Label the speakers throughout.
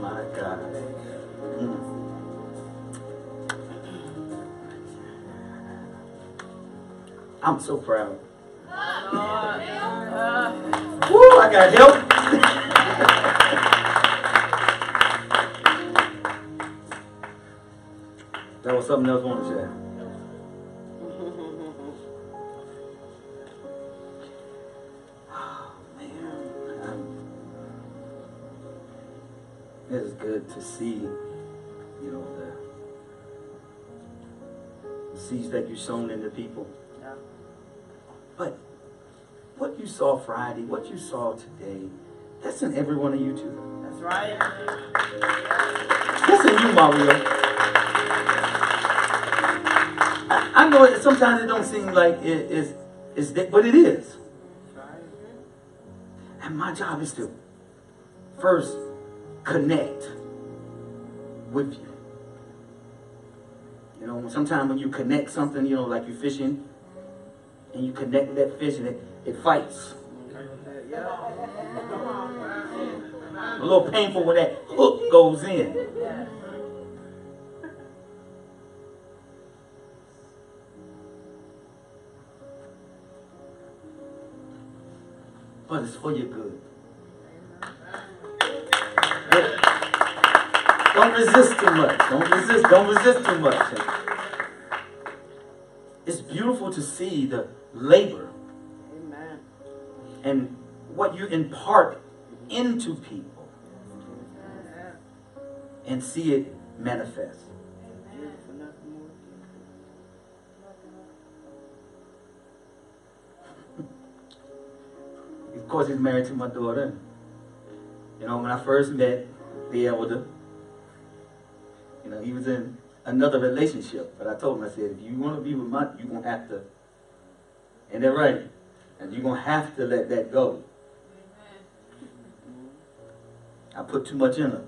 Speaker 1: My God. I'm so proud. Woo, I got help. that was something else I wanted to share. See, you know, the seeds that you sown into people.
Speaker 2: Yeah.
Speaker 1: But what you saw Friday, what you saw today, that's in every one of you too.
Speaker 2: That's right.
Speaker 1: That's in you, Mario. I, I know it, sometimes it don't seem like it is, is that, but it is. And my job is to first connect with you. You know, sometimes when you connect something, you know, like you're fishing, and you connect that fish and it, it fights. A little painful when that hook goes in. But it's for your good. Don't resist too much. Don't resist. Don't resist too much. It's beautiful to see the labor
Speaker 2: Amen.
Speaker 1: and what you impart into people and see it manifest. Of course, he's married to my daughter. You know, when I first met the elder, you know, he was in another relationship. But I told him, I said, if you want to be with my, you're going to have to, and they're right, and you're going to have to let that go. I put too much in her.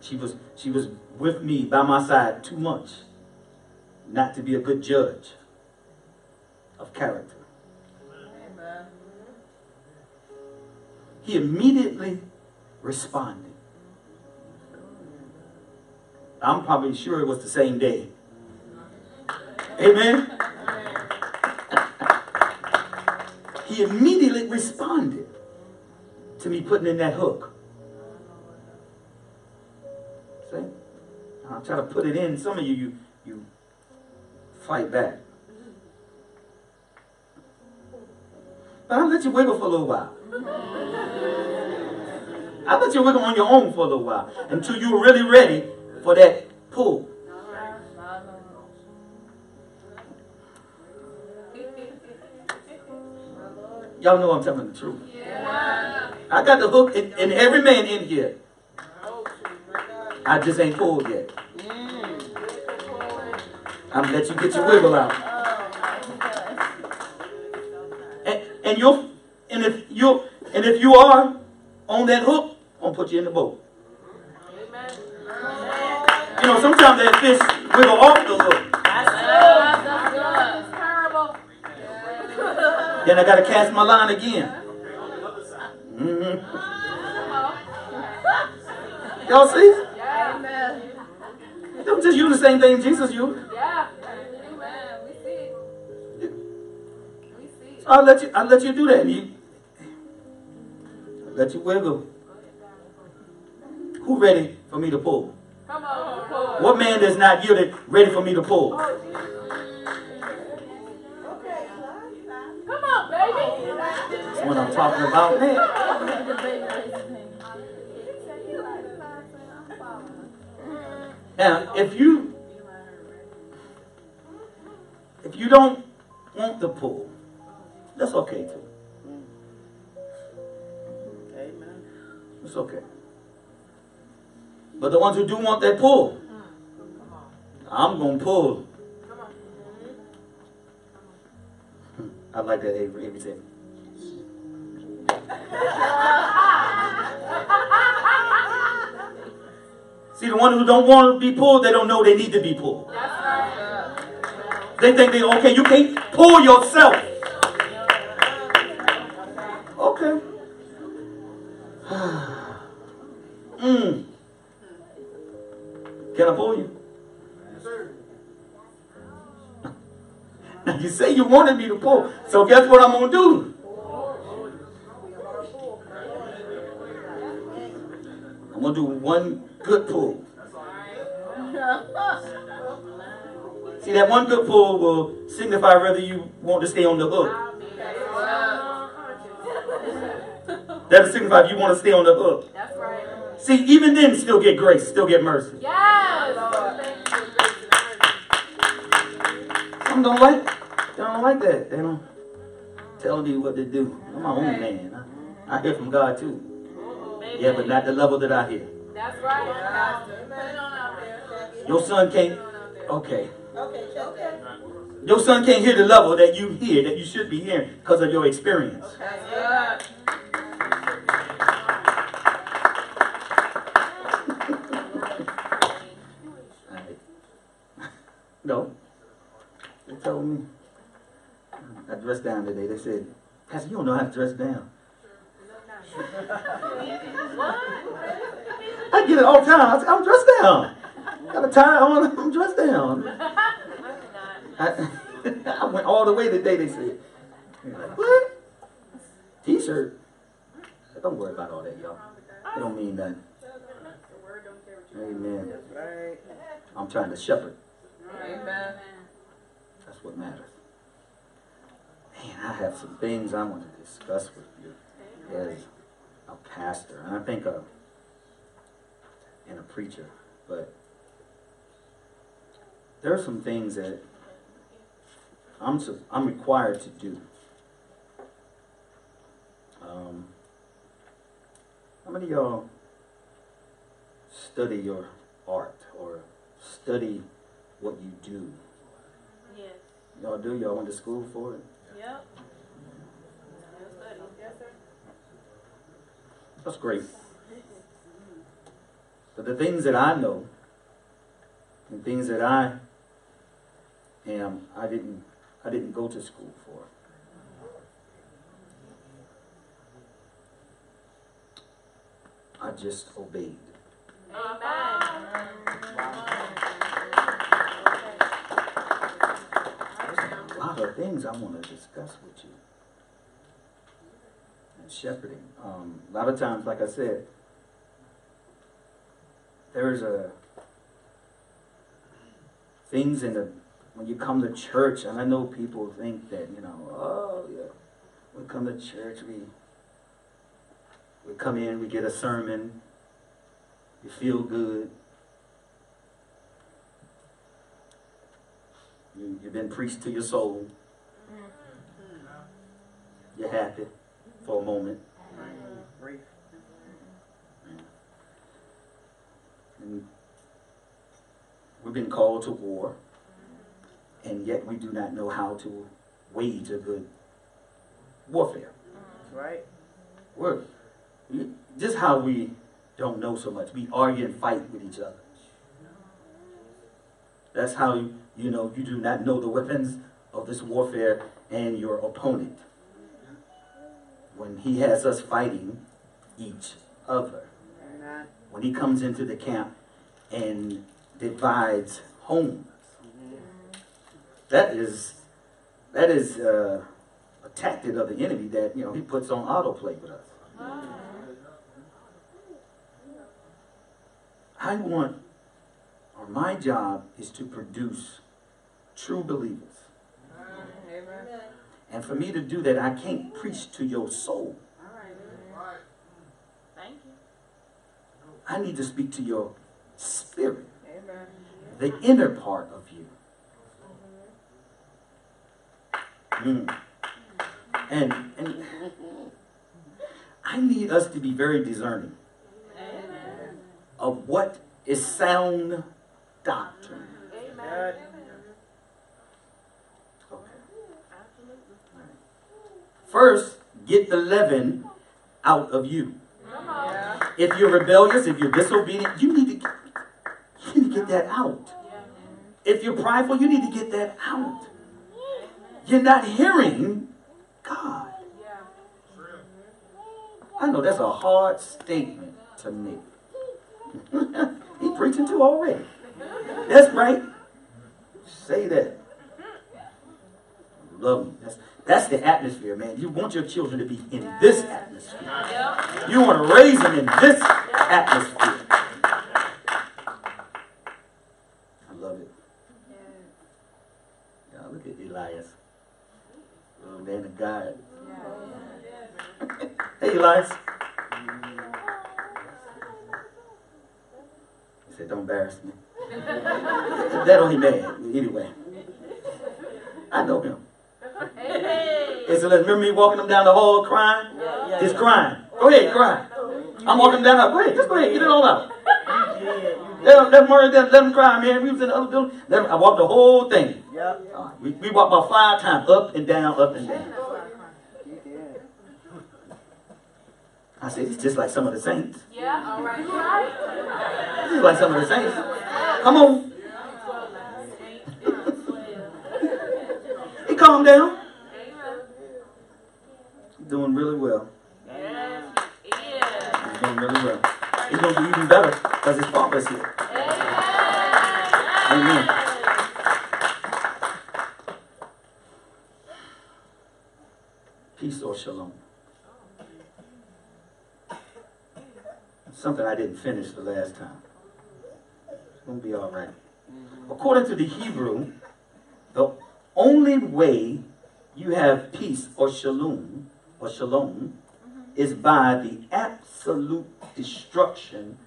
Speaker 1: She was, she was with me, by my side, too much. Not to be a good judge of character. He immediately responded. I'm probably sure it was the same day. Amen. he immediately responded to me putting in that hook. See? I'll try to put it in. Some of you, you, you fight back. But I'll let you wiggle for a little while. I'll let you wiggle on your own for a little while until you're really ready for that pull. Y'all know I'm telling the truth. I got the hook in, in every man in here. I just ain't pulled yet. I'm let you get your wiggle out. And, and you'll and if you and if you are on that hook, I'm gonna put you in the boat. You know, sometimes that fish wiggle off the hook. Then I gotta cast my line again. hmm Y'all see? Don't just use the same thing Jesus used. So I'll let you I'll let you do that. You let you wiggle. Who ready for me to pull? What man that's not yielded ready for me to pull? Oh, okay. Come on, baby. That's what I'm talking about, man. Now, if you if you don't want the pull, that's okay too.
Speaker 2: Amen.
Speaker 1: It's okay. But the ones who do want that pull, I'm gonna pull. I like that Avery. Avery said. See, the ones who don't want to be pulled, they don't know they need to be pulled. They think they okay. You can't pull yourself. Can I pull you? Now you say you wanted me to pull, so guess what I'm gonna do? I'm gonna do one good pull. See that one good pull will signify whether you want to stay on the hook. That'll signify if you want to stay on the hook.
Speaker 3: That's right.
Speaker 1: See, even then, still get grace, still get mercy.
Speaker 3: Yes.
Speaker 1: Don't like, they don't like that. They don't tell me what to do. I'm my own man. I, I hear from God too. Yeah, but not the level that I hear.
Speaker 3: That's right, Pastor. Put it on out there.
Speaker 1: Your son can't. Okay.
Speaker 2: Okay, check that.
Speaker 1: Your son can't hear the level that you hear, that you should be hearing, because of your experience.
Speaker 3: That's good.
Speaker 1: Alright. No. Told me. I dressed down today. They said, Pastor, you don't know how to dress down. I get it all the time. I say, I'm dressed down. Got a tie on. I'm dressed down. I, I went all the way today. They said, like, what? T-shirt. Don't worry about all that, y'all. It don't mean nothing. Amen. I'm trying to shepherd.
Speaker 3: Amen.
Speaker 1: That's what matters. Man, I have some things I want to discuss with you as a pastor, and I think a and a preacher. But there are some things that I'm I'm required to do. Um, how many of y'all study your art or study what you do?
Speaker 3: Yes.
Speaker 1: Y'all do? Y'all went to school for it?
Speaker 3: Yep.
Speaker 1: That's great. But the things that I know, and things that I am, I didn't, I didn't go to school for. I just obeyed.
Speaker 3: Amen.
Speaker 1: There's things I want to discuss with you. And shepherding. Um, a lot of times, like I said, there's a things in the when you come to church, and I know people think that you know, oh yeah, we come to church, we we come in, we get a sermon, you feel good. You, you've been preached to your soul. You're happy for a moment. And we've been called to war, and yet we do not know how to wage a good warfare.
Speaker 2: Right.
Speaker 1: We're just how we don't know so much. We argue and fight with each other. That's how you, know you do not know the weapons of this warfare and your opponent. When he has us fighting each other. When he comes into the camp and divides homes. That is that is uh, a tactic of the enemy that you know he puts on autoplay with us. I want, or my job is to produce true believers.
Speaker 3: Amen.
Speaker 1: And for me to do that, I can't preach to your soul.
Speaker 3: Thank you.
Speaker 1: I need to speak to your spirit.
Speaker 3: Amen.
Speaker 1: the inner part of you. Mm. And and I need us to be very discerning
Speaker 3: Amen.
Speaker 1: of what is sound doctrine.
Speaker 3: Amen.
Speaker 1: Okay.
Speaker 3: Absolutely.
Speaker 1: First, get the leaven out of you.
Speaker 3: Yeah.
Speaker 1: If you're rebellious, if you're disobedient, you need to you need to get that out. If you're prideful, you need to get that out. You're not hearing God. I know that's a hard statement to make. he preaching too already. That's right. Say that. Love me. That's, that's the atmosphere, man. You want your children to be in this atmosphere. You want to raise them in this atmosphere. I love it. Yeah, look at Elias. Oh, man of God. Hey, Elias. He said, don't embarrass me. that on him mad. Anyway. I know him.
Speaker 3: Hey.
Speaker 1: Remember me walking him down the hall crying?
Speaker 2: Yeah, yeah,
Speaker 1: He's
Speaker 2: yeah.
Speaker 1: crying. Go ahead, cry. I'm walking down the Go ahead, just go ahead, get it all out.
Speaker 2: You
Speaker 1: Let him, let him, worry, let, let him cry, man. We was in the other building. Let him, I walked the whole thing.
Speaker 2: Yep.
Speaker 1: Uh, we, we walked about five times, up and down, up and down.
Speaker 2: You.
Speaker 1: I said, it's just like some of the saints.
Speaker 3: Yeah, all right, right.
Speaker 1: It's just like some of the saints. Come on. He calmed down. Doing really well.
Speaker 3: Yes, he is.
Speaker 1: He's doing really well. He's going to do even better because his father's here. Amen. Peace or shalom. Something I didn't finish the last time. It's going to be all right. Mm-hmm. According to the Hebrew, the only way you have peace or shalom or shalom is by the absolute destruction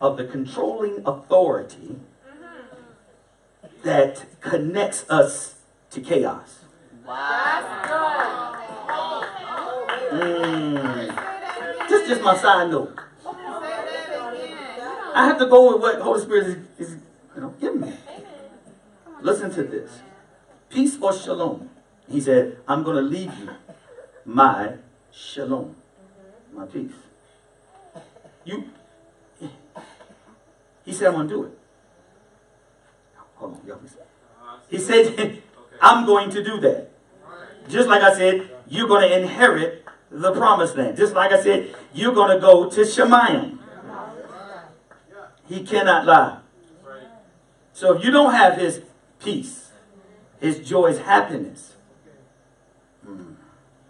Speaker 1: of the controlling authority that connects us to chaos. Mm. Just, just my side note. I have to go with what the Holy Spirit is, is you know, giving me. Listen to this. Peace or shalom. He said, I'm going to leave you my shalom, mm-hmm. my peace. You, he said, I'm going to do it. Hold on, y'all. He said, I'm going to do that. Just like I said, you're going to inherit the promised land. Just like I said, you're going to go to Shemayim. He cannot lie. So if you don't have his peace, his joy, his happiness,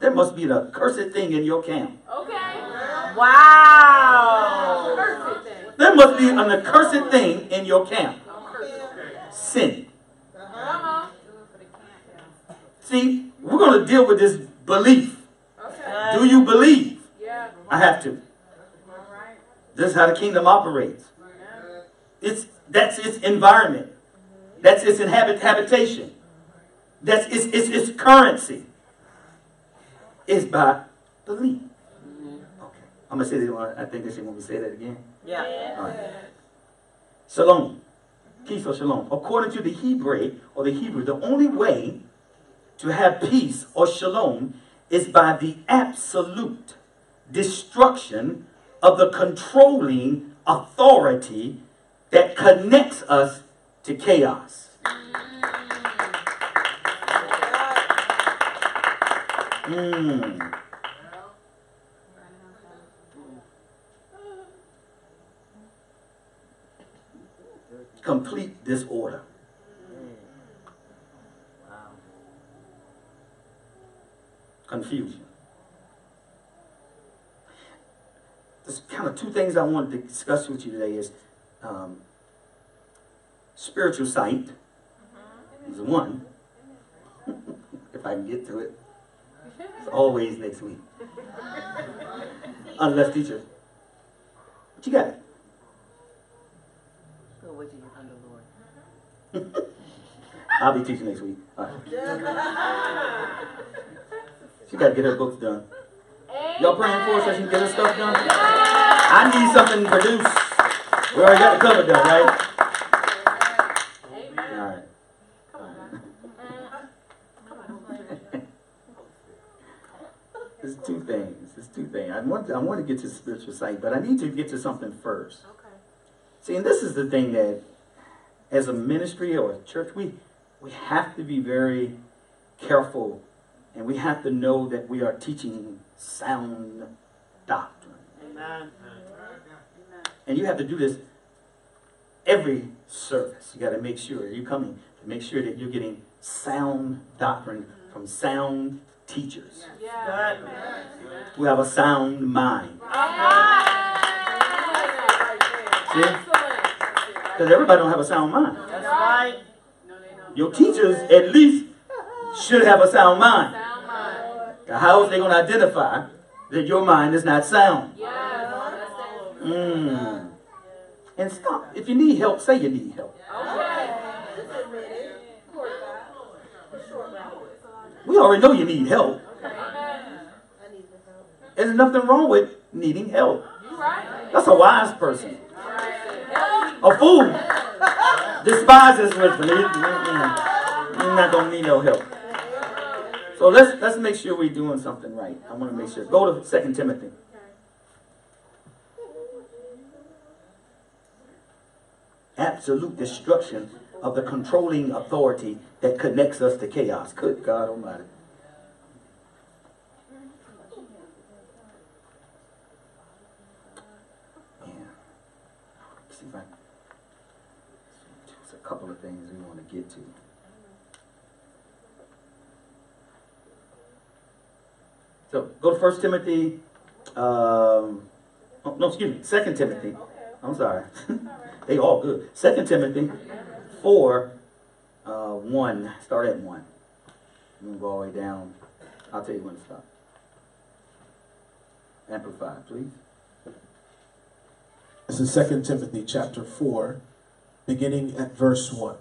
Speaker 1: there must be a cursed thing in your camp.
Speaker 3: Okay.
Speaker 2: Wow.
Speaker 3: Perfect then.
Speaker 1: There must be an accursed thing in your camp. Sin.
Speaker 3: Come on.
Speaker 1: See, we're going to deal with this belief.
Speaker 3: Okay.
Speaker 1: Do you believe?
Speaker 3: Yeah.
Speaker 1: I have to.
Speaker 3: All right.
Speaker 1: This is how the kingdom operates. It's that's its environment. That's its inhabit habitation. That's its its, its currency. Is by belief. Okay. I'm gonna say that. One. I think they say when we say that again.
Speaker 2: Yeah.
Speaker 1: All right. Shalom. Peace or shalom. According to the Hebrew or the Hebrew, the only way to have peace or shalom is by the absolute destruction of the controlling authority that connects us to chaos. Mm. Complete disorder. Confusion. There's kind of two things I wanted to discuss with you today is um, spiritual sight is one. if I can get to it. It's always next week. Unless teacher. What you got?
Speaker 2: Go with you under Lord.
Speaker 1: I'll be teaching next week. All right. She got to get her books done. Y'all praying for us so she can get her stuff done? I need something produced. We already got the cover done, right? All right. There's two things. There's two things. I want, I want to get to spiritual sight, but I need to get to something first.
Speaker 3: Okay.
Speaker 1: See, and this is the thing that, as a ministry or a church, we we have to be very careful, and we have to know that we are teaching sound doctrine.
Speaker 2: Amen.
Speaker 1: And you have to do this every service. You got to make sure you're coming to make sure that you're getting sound doctrine from sound teachers
Speaker 3: Yeah.
Speaker 1: who have a sound mind. Because everybody don't have a sound mind.
Speaker 2: That's right.
Speaker 1: Your teachers at least should have a sound mind.
Speaker 3: Sound mind.
Speaker 1: Now, How else they going to identify that your mind is not sound? Mm. And stop. If you need help, say you need help. We already know you need help. There's nothing wrong with needing help. That's a wise person. A fool despises wisdom. You're not gonna need no help. So let's let's make sure we're doing something right. I want to make sure. Go to Second Timothy. Absolute destruction of the controlling authority that connects us to chaos. Good God Almighty. Yeah. See if I. There's a couple of things we want to get to. So go to First Timothy. Um, oh, no, excuse me. Second Timothy. I'm sorry. they all good. Second Timothy four, uh, one. Start at one. I'm gonna go all the way down. I'll tell you when to stop. Amplify, please.
Speaker 4: This is 2 Timothy chapter 4, beginning at verse 1.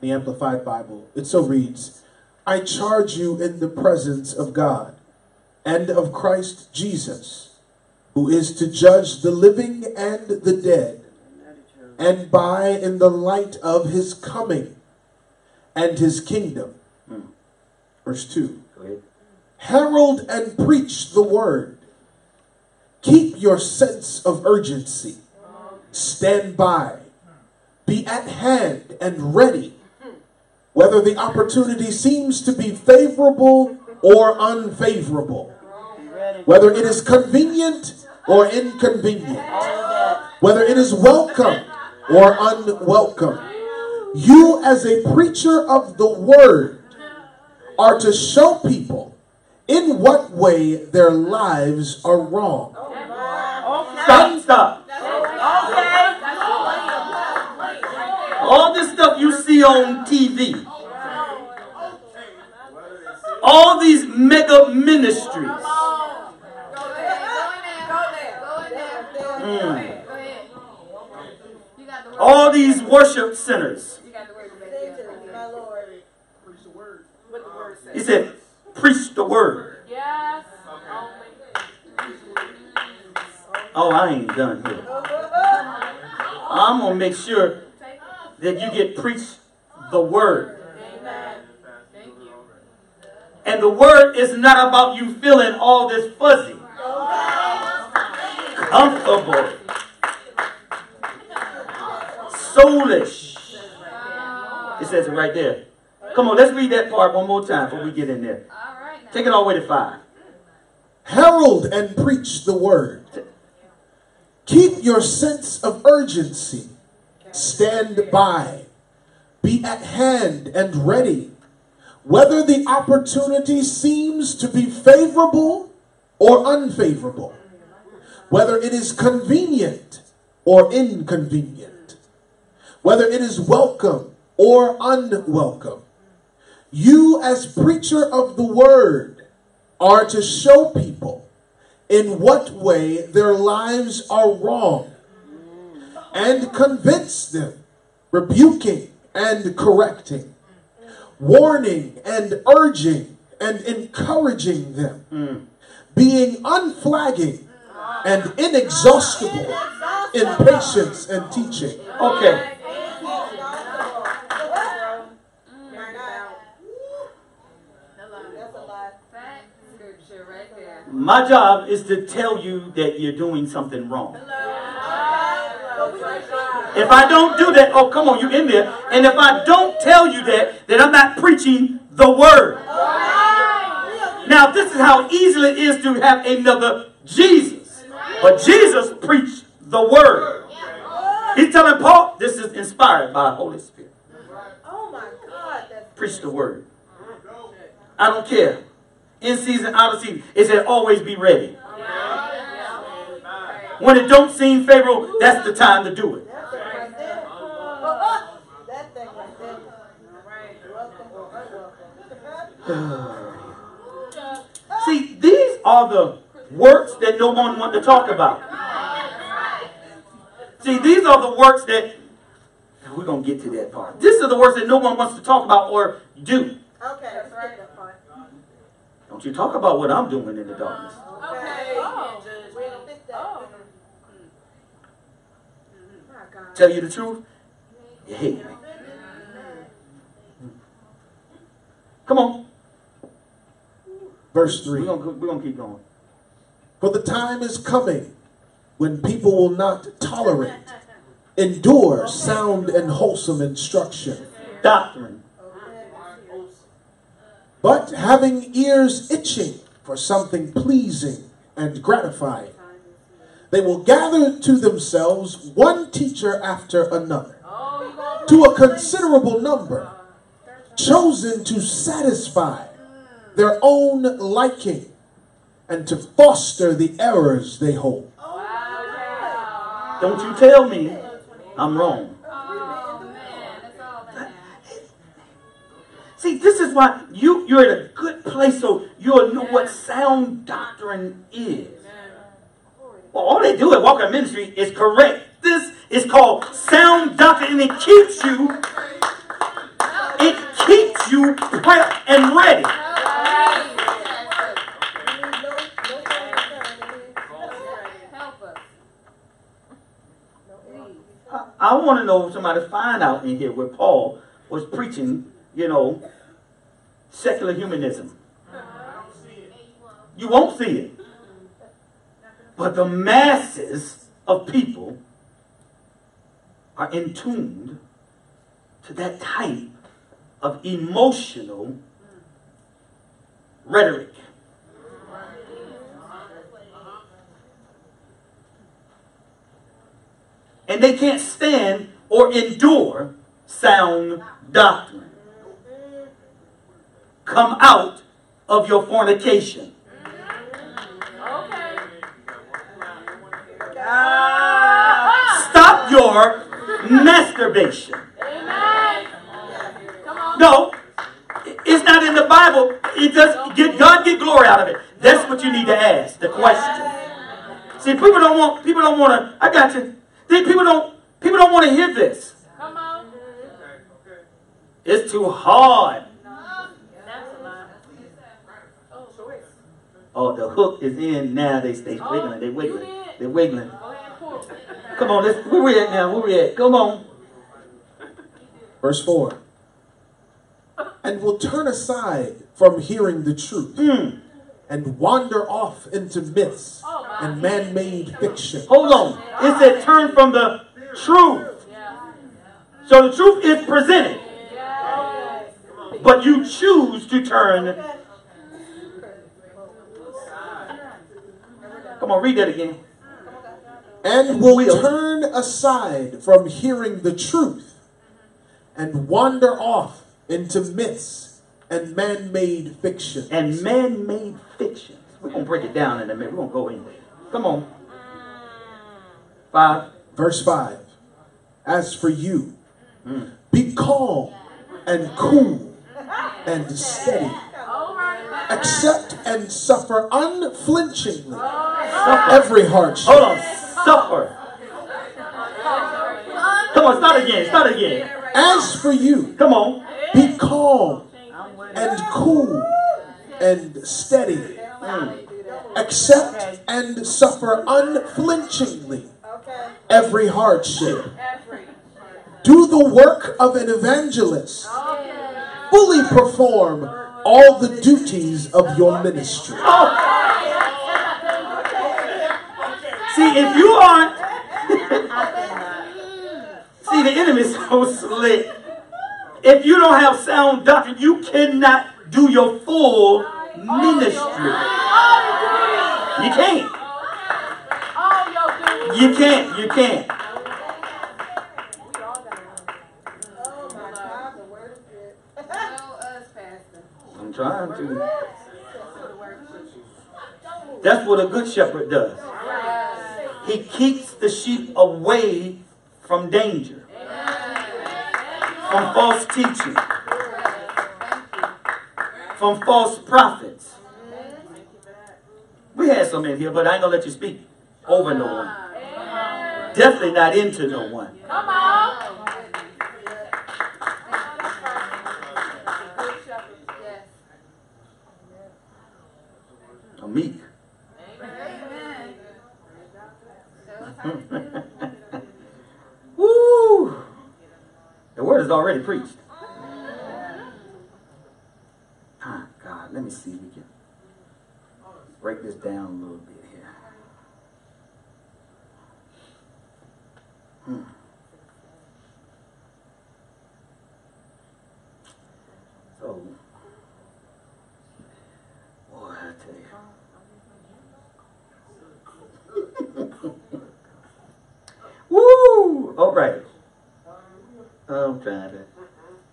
Speaker 4: The Amplified Bible. It so reads I charge you in the presence of God and of Christ Jesus, who is to judge the living and the dead, and by in the light of his coming and his kingdom. Verse 2
Speaker 1: Go ahead.
Speaker 4: Herald and preach the word. Keep your sense of urgency. Stand by. Be at hand and ready. Whether the opportunity seems to be favorable or unfavorable. Whether it is convenient or inconvenient.
Speaker 2: All of that.
Speaker 4: Whether it is welcome or unwelcome. You, as a preacher of the word, are to show people in what way their lives are wrong.
Speaker 1: Stop, stop.
Speaker 2: Okay.
Speaker 1: All this stuff you see on TV, all these mega ministries, Mm. All these worship centers. He said, preach the word.
Speaker 3: Yes.
Speaker 1: Oh, I ain't done here. I'm going to make sure that you get preached the word.
Speaker 3: Amen. Thank you.
Speaker 1: And the word is not about you feeling all this fuzzy, comfortable, soulish. It says it right there. Come on, let's read that part one more time before we get in there. Take it all the way to five.
Speaker 4: Herald and preach the word. Keep your sense of urgency. Stand by. Be at hand and ready. Whether the opportunity seems to be favorable or unfavorable. Whether it is convenient or inconvenient. Whether it is welcome or unwelcome. You, as preacher of the word, are to show people in what way their lives are wrong and convince them, rebuking and correcting, warning and urging and encouraging them, being unflagging and inexhaustible in patience and teaching.
Speaker 1: Okay.
Speaker 3: Scripture right there.
Speaker 1: My job is to tell you that you're doing something wrong. If I don't do that, oh, come on, you in there. And if I don't tell you that, then I'm not preaching the word. Now, this is how easy it is to have another Jesus. But Jesus preached the word. He's telling Paul, this is inspired by the Holy Spirit.
Speaker 5: Oh my God.
Speaker 1: Preach the word. I don't care. In season, out of season. It said always be ready. When it don't seem favorable, that's the time to do it.
Speaker 5: That right That right.
Speaker 1: See, these are the works that no one wants to talk about. See, these are the works that we're gonna get to that part. These are the works that no one wants to talk about or do.
Speaker 5: Okay, let's get that part.
Speaker 1: Don't you talk about what I'm doing in the darkness.
Speaker 5: Okay.
Speaker 3: Oh.
Speaker 5: We don't fit that.
Speaker 3: Oh.
Speaker 5: Mm-hmm.
Speaker 1: Tell you the truth, you hate me. Mm-hmm. Come on,
Speaker 4: Verse
Speaker 1: we're
Speaker 4: 3
Speaker 1: gonna we're gonna keep going.
Speaker 4: For the time is coming when people will not tolerate, endure sound and wholesome instruction,
Speaker 1: Doctrine.
Speaker 4: But having ears itching for something pleasing and gratifying, they will gather to themselves one teacher after another,
Speaker 3: gonna
Speaker 4: a considerable number, chosen to satisfy their own liking and to foster the errors they hold.
Speaker 1: Don't you tell me I'm wrong. See, this is why you you're at a good place, so you'll know what sound doctrine is. Well, all they do at Walker Ministry is correct. This is called sound doctrine, and it keeps you, it keeps you prepped and ready.
Speaker 5: We need no, no sign in here.
Speaker 3: Help us.
Speaker 1: I, I want to know if somebody find out in here where Paul was preaching, you know, secular humanism. You won't see it. But the masses of people are in tuned to that type of emotional rhetoric. And they can't stand or endure sound doctrine. Come out of your fornication.
Speaker 3: Okay.
Speaker 1: Stop your masturbation.
Speaker 3: Amen.
Speaker 1: No, it's not in the Bible. It does get God get glory out of it. That's what you need to ask the question. See, people don't want people don't want to. I got you. See, people don't people don't want to hear this.
Speaker 3: Come on.
Speaker 1: It's too hard.
Speaker 3: That's a lie. Oh, choice.
Speaker 1: Oh, the hook is in now. They stay
Speaker 3: Oh,
Speaker 1: wiggling. They
Speaker 3: you
Speaker 1: wiggling. They're wiggling.
Speaker 3: Go ahead and pull.
Speaker 1: Come on, let's, where we at now? Where we at? Come on.
Speaker 4: Verse 4 And will turn aside from hearing the truth
Speaker 1: Mm.
Speaker 4: and wander off into myths
Speaker 3: Oh,
Speaker 4: and man made fiction.
Speaker 1: Hold on. It said turn from the truth. So the truth is presented,
Speaker 3: Yeah.
Speaker 1: but you choose to turn. Come on, read that again.
Speaker 4: and will turn aside from hearing the truth and wander off into myths and man made fiction.
Speaker 1: And man-made fictions. We're gonna break it down in a minute. We're gonna go in. There. Come on. Five.
Speaker 4: Verse 5 As for you,
Speaker 1: Mm.
Speaker 4: be calm and cool and steady.
Speaker 3: All right.
Speaker 4: Accept and suffer unflinchingly
Speaker 1: Suffer.
Speaker 4: every hardship.
Speaker 1: Hold on. Suffer. Come on, start again. Start again.
Speaker 4: As for you,
Speaker 1: Come on.
Speaker 4: be calm and cool and steady.
Speaker 1: Mm.
Speaker 4: Accept and suffer unflinchingly every hardship. Do the work of an evangelist. Fully perform all the duties of your ministry.
Speaker 1: See, if you aren't, see, the enemy's so slick. If you don't have sound doctrine, you cannot do your full ministry. You can't. You can't. You can't. Trying to. That's what a good shepherd does. He keeps the sheep away from danger, from false teaching, from false prophets. We had some in here, but I ain't gonna let you speak over no one. Definitely not into no one.
Speaker 3: Come on.
Speaker 1: Meek. Woo! The word is already preached. Ah, God, let me see if we can break this down a little bit here. Hmm. So, boy, I tell you. Woo! All right. I'm trying to.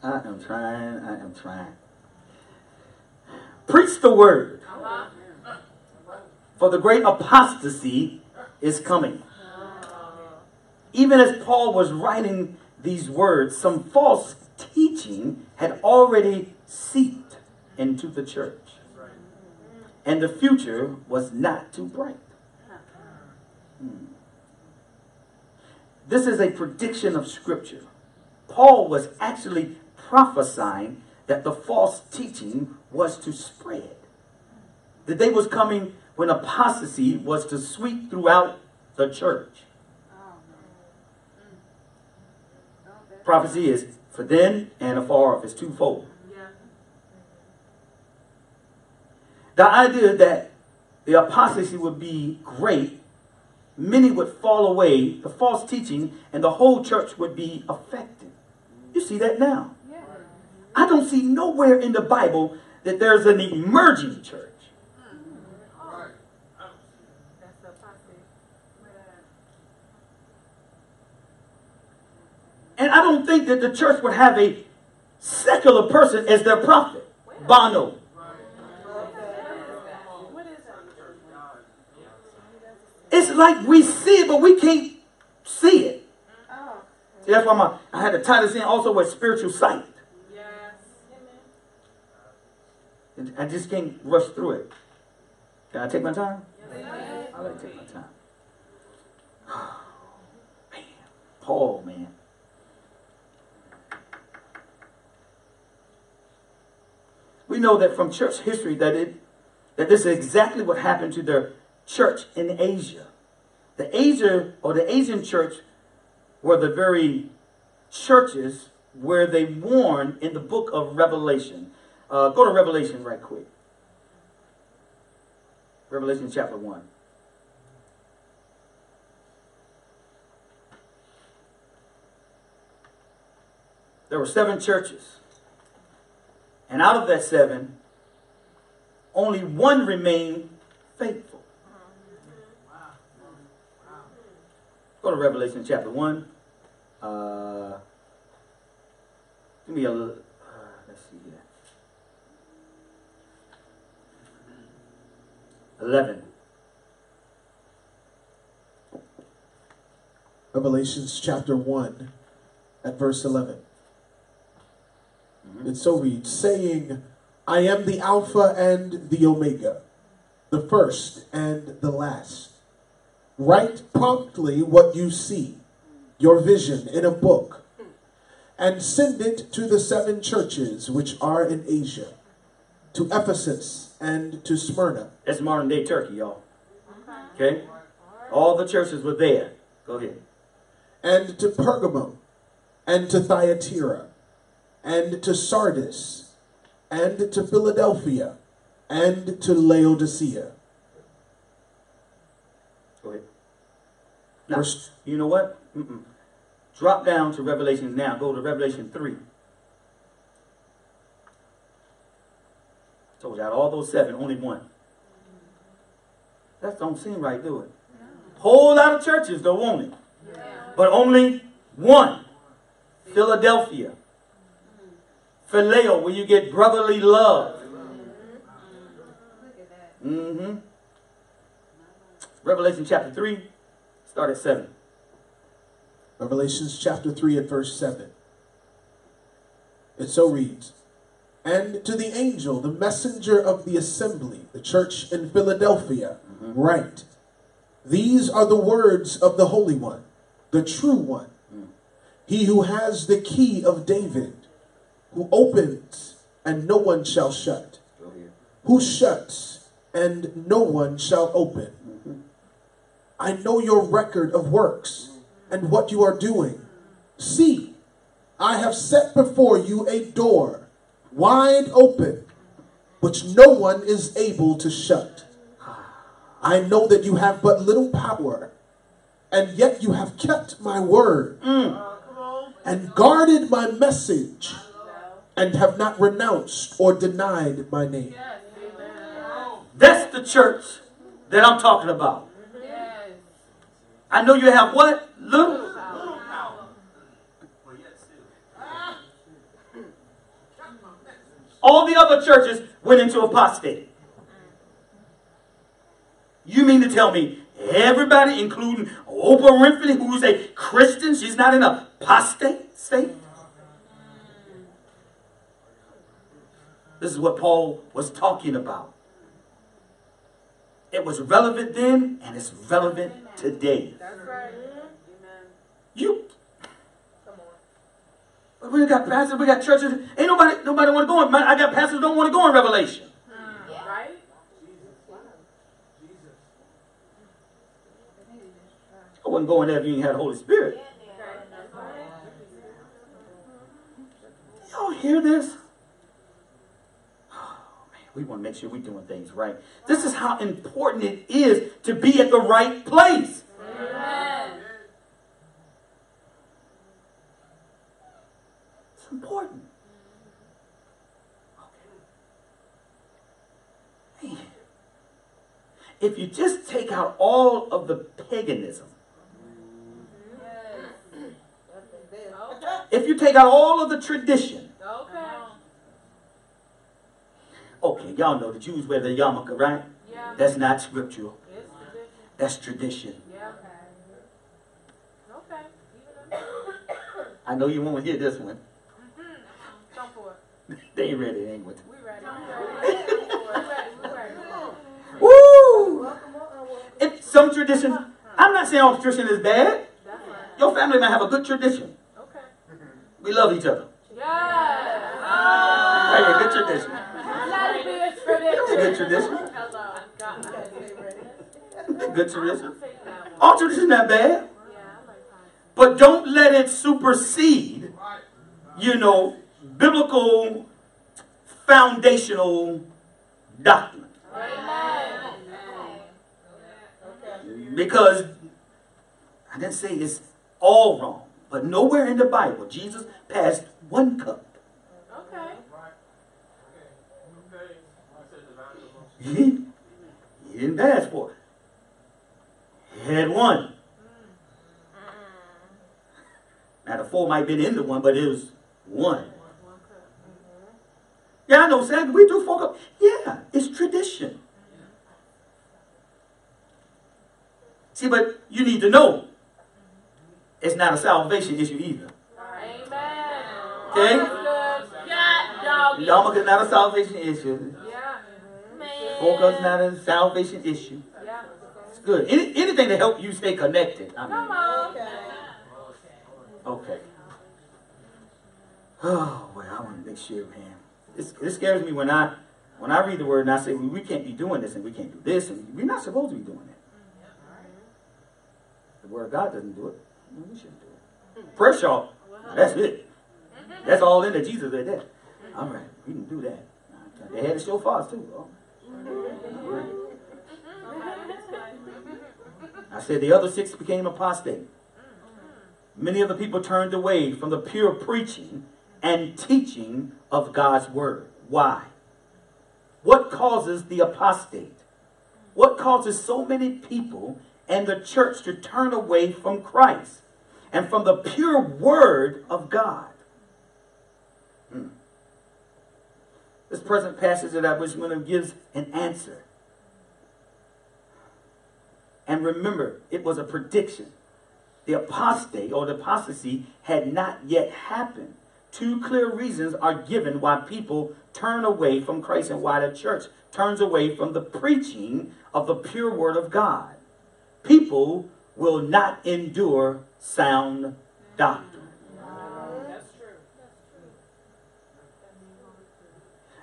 Speaker 1: I am I. Preach the word. For the great apostasy is coming. Even as Paul was writing these words, some false teaching had already seeped into the church. And the future was not too bright. Hmm. This is a prediction of Scripture. Paul was actually prophesying that the false teaching was to spread. The day was coming when apostasy was to sweep throughout the church. Prophecy is for then and afar off. It's twofold. The idea that the apostasy would be great, many would fall away, the false teaching, and the whole church would be affected. You see that now. I don't see nowhere in the Bible that there's an emerging church. And I don't think that the church would have a secular person as their prophet. Bono. It's like we see it, but we can't see it. Oh. See, that's why my, I had to tie this in also with spiritual sight. And I just can't rush through it. Can I take my time? I like to take my time. man, Paul, man. We know that from church history that it that this is exactly what happened to the church in Asia. The Asia or the Asian church were the very churches where they warned in the book of Revelation. Uh, go to Revelation right quick. Revelation chapter 1. There were seven churches. And out of that seven, only one remained faithful. Go to Revelation chapter 1. Uh, give me a little, uh, let's see here. 11.
Speaker 4: Revelations chapter 1 at verse 11. Mm-hmm. It so reads, saying, I am the Alpha and the Omega, the first and the last. Write promptly what you see, your vision in a book, and send it to the seven churches which are in Asia, to Ephesus and to Smyrna,
Speaker 1: That's modern day Turkey, y'all. Okay? All the churches were there. Go ahead.
Speaker 4: and to Pergamum, and to Thyatira, and to Sardis, and to Philadelphia, and to Laodicea.
Speaker 1: Go ahead. Now, you know what? Mm-mm. Drop down to Revelation now. Go to Revelation 3. You out all those seven, only one. That don't seem right, do it? Whole lot of churches, though, won't it? But only one. Philadelphia. Phileo, where you get brotherly love. Mm-hmm. Revelation chapter 3, start at 7.
Speaker 4: Revelations chapter 3 and verse 7. It so reads And to the angel, the messenger of the assembly, the church in Philadelphia, write These are the words of the Holy One, the true One, he who has the key of David, who opens and no one shall shut, who shuts and no one shall open. I know your record of works and what you are doing. See, I have set before you a door wide open, which no one is able to shut. I know that you have but little power, and yet you have kept my word mm. and guarded my message and have not renounced or denied my name.
Speaker 1: That's the church that I'm talking about. I know you have what? Little. All the other churches went into apostate. You mean to tell me everybody, including Oprah Winfrey, who's a Christian, she's not in a apostate state? This is what Paul was talking about. It was relevant then, and it's relevant today. You. But We got pastors, we got churches. Ain't nobody, nobody want to go in. Man, I got pastors don't want to go in Revelation.
Speaker 3: Uh, right? Jesus. Jesus.
Speaker 1: I wouldn't go in there if you ain't had the Holy Spirit. Y'all hear this? Oh, man, we want to make sure we're doing things right. This is how important it is to be at the right place.
Speaker 3: Amen.
Speaker 1: It's important. Okay. Man. If you just take out all of the paganism, if you take out all of the tradition,
Speaker 3: Okay.
Speaker 1: okay, y'all know the Jews wear the yarmulke, right?
Speaker 3: Yeah.
Speaker 1: That's not scriptural.
Speaker 3: Tradition.
Speaker 1: That's tradition.
Speaker 3: Yeah. Okay.
Speaker 1: I know you won't hear this one.
Speaker 3: Mm-hmm. For it.
Speaker 1: They ain't ready, ain't it?
Speaker 3: We ready. We ready. We ready.
Speaker 1: If some tradition, I'm not saying all tradition is bad. Your family might have a good tradition. We love each other.
Speaker 3: Yes.
Speaker 1: Right, a good tradition.
Speaker 3: Be a
Speaker 1: a good tradition.
Speaker 3: God.
Speaker 1: Good tradition. All tradition not bad. But don't let it supersede, you know, biblical foundational doctrine.
Speaker 3: Amen.
Speaker 1: Because I didn't say it's all wrong, but nowhere in the Bible Jesus passed one cup.
Speaker 3: Okay.
Speaker 1: He, he didn't pass for it. He had one. Now the four might have been in the one, but it was one. Mm-hmm. Yeah, I know, Sam. We do four cups. Yeah, it's tradition. See, but you need to know it's not a salvation issue either.
Speaker 3: Amen.
Speaker 1: Okay?
Speaker 3: Understood. Yeah, doggy.
Speaker 1: Yarmulke is not a salvation issue.
Speaker 3: Yeah. Man.
Speaker 1: Four cups not a salvation issue.
Speaker 3: Yeah.
Speaker 1: It's good. Any, anything to help you stay connected. I
Speaker 3: Come on.
Speaker 1: okay. Oh well, I want to make sure, man. This, this scares me when I when I read the word and I say well, we can't be doing this and we can't do this and we're not supposed to be doing that. The word of God doesn't do it. No, we shouldn't do it. Hmm. First y'all, that's it. That's all in there. Jesus right there. All right, we can do that. They had to show fast too. though. I said the other six became apostate. Many of the people turned away from the pure preaching and teaching of God's word. Why? What causes the apostate? What causes so many people and the church to turn away from Christ and from the pure word of God? Hmm. This present passage that I was going to gives an answer. And remember, it was a prediction. The apostate or the apostasy had not yet happened. Two clear reasons are given why people turn away from Christ and why the church turns away from the preaching of the pure word of God. People will not endure sound doctrine.
Speaker 3: That's true.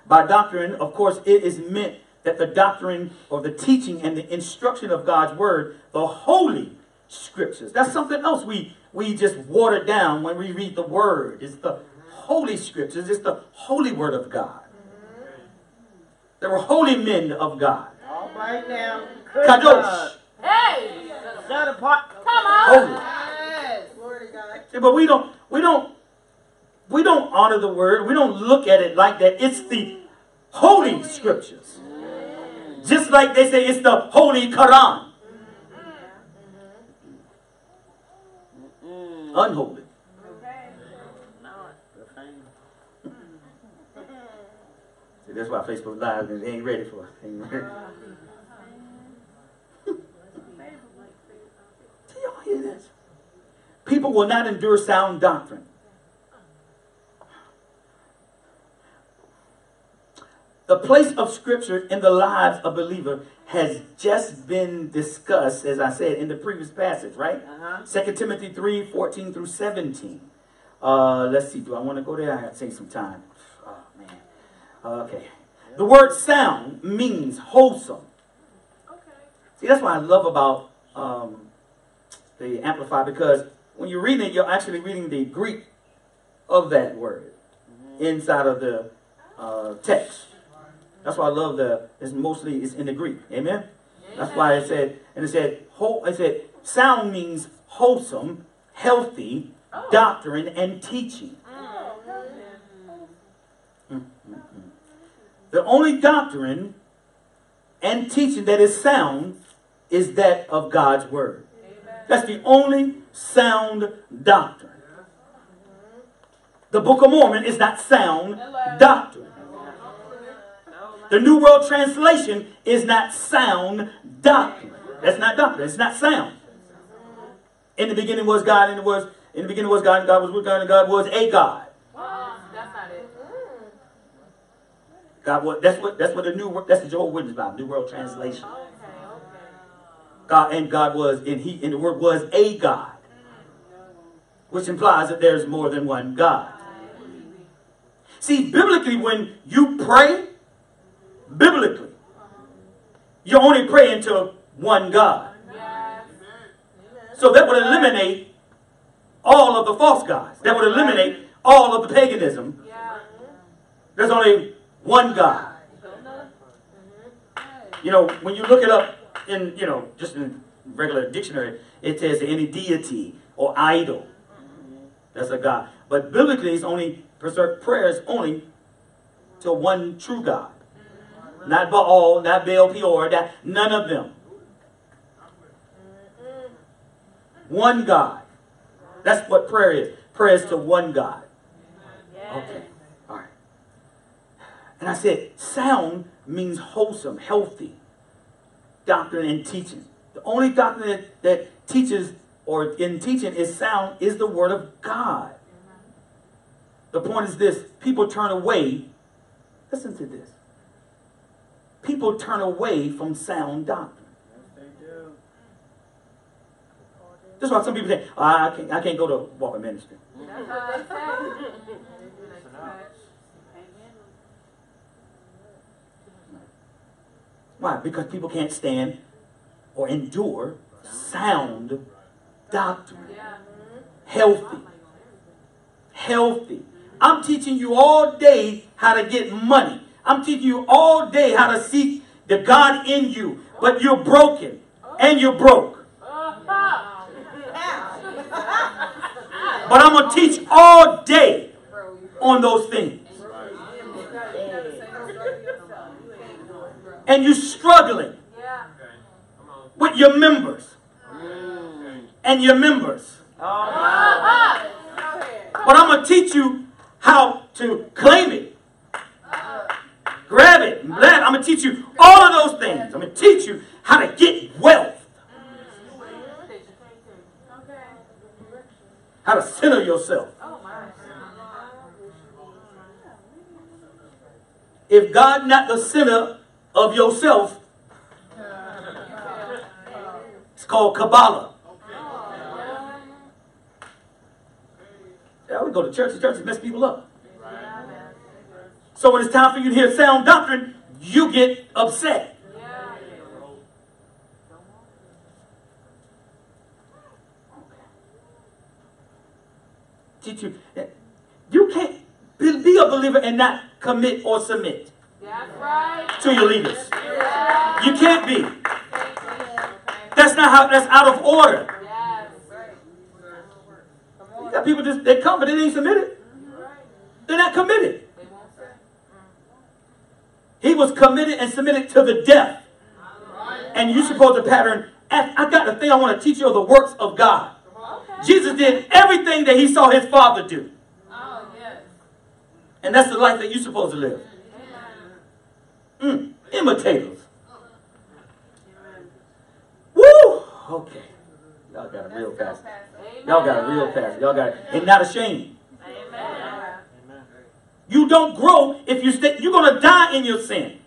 Speaker 1: By doctrine, of course, it is meant that the doctrine or the teaching and the instruction of God's word, the holy scriptures. That's something else we we just water down when we read the word. It's the holy scriptures. It's the holy word of God. There were holy men of God.
Speaker 2: All right now.
Speaker 1: Kadosh.
Speaker 2: God.
Speaker 3: Hey!
Speaker 2: Set apart.
Speaker 3: Come on!
Speaker 1: Holy.
Speaker 5: Yes, glory to God.
Speaker 1: See, But we don't we don't we don't honor the word. We don't look at it like that. It's the holy scriptures. Just like they say it's the holy Quran. Unholy.
Speaker 3: Okay.
Speaker 1: See, that's why Facebook Live is- they ain't ready for it. They ain't ready. Do y'all hear this? People will not endure sound doctrine. The place of Scripture in the lives of believer has just been discussed, as I said in the previous passage, right?
Speaker 2: Uh-huh.
Speaker 1: 2 Timothy 3 14 through 17. Uh, let's see, do I want to go there? I have to take some time. Oh, man. Okay. The word sound means wholesome.
Speaker 3: Okay.
Speaker 1: See, that's what I love about um, the Amplified because when you're reading it, you're actually reading the Greek of that word mm-hmm. inside of the uh, text. That's why I love the. It's mostly it's in the Greek. Amen. That's why it said and it said whole. It said sound means wholesome, healthy
Speaker 3: Oh.
Speaker 1: doctrine and teaching.
Speaker 3: Oh, okay.
Speaker 1: The only doctrine and teaching that is sound is that of God's word. That's the only sound doctrine. The Book of Mormon is not sound doctrine. The New World Translation is not sound doctrine. That's not doctrine. It's not sound. In the beginning was God, and it was in the beginning was God, and God was with God, and God was a God.
Speaker 3: That's not it.
Speaker 1: God was that's what that's what the new that's the Jehovah's Witness Bible, New World Translation. God and God was and he and the word was a God, which implies that there's more than one God. See, biblically, when you pray, biblically, you're only praying to one God. So that would eliminate all of the false gods. That would eliminate all of the paganism. There's only one God. You know, when you look it up in, you know, just in regular dictionary, it says any deity or idol. That's a God. But biblically, it's only prayer is only to one true God. Not Baal, not Baal Peor, that none of them. One God. That's what prayer is. Prayer is to one God. Okay. All right. And I said, sound means wholesome, healthy doctrine and teaching. The only doctrine that, that teaches or in teaching is sound is the word of God. The point is this people turn away. Listen to this. People turn away from sound doctrine. That's why some people say, "Oh, I, can't, I can't go to Walker Ministry.
Speaker 3: They.
Speaker 1: Why? Because people can't stand or endure sound doctrine. Healthy. Healthy. I'm teaching you all day how to get money. I'm teaching you all day how to seek the God in you. But you're broken and you're broke. But I'm going to teach all day on those things. and you're struggling
Speaker 3: yeah.
Speaker 1: with your members mm. and your members.
Speaker 3: Oh.
Speaker 1: But I'm going to teach you how to claim it, uh. grab it, uh. I'm going to teach you all of those things. I'm going to teach you how to get wealth. how to center yourself. If God not the center of yourself, it's called Kabbalah. Yeah, we go to church, and churches mess people up. So when it's time for you to hear sound doctrine, you get upset. Teach you, you can't be a believer and not commit or submit to your leaders. You can't be. That's not how. That's out of order. You got people just they come, but they ain't submitted. They're not committed. He was committed and submitted to the death. And you supposed to pattern. I got the thing I want to teach you of the works of God. Jesus did everything that he saw his father do. And that's the life that you're supposed to live. Mm, imitators. Woo! Okay. Y'all got a real pastor. Y'all got a real pastor. Y'all got it. and not ashamed.
Speaker 3: Amen.
Speaker 1: You don't grow if you stay. You're gonna die in your sin.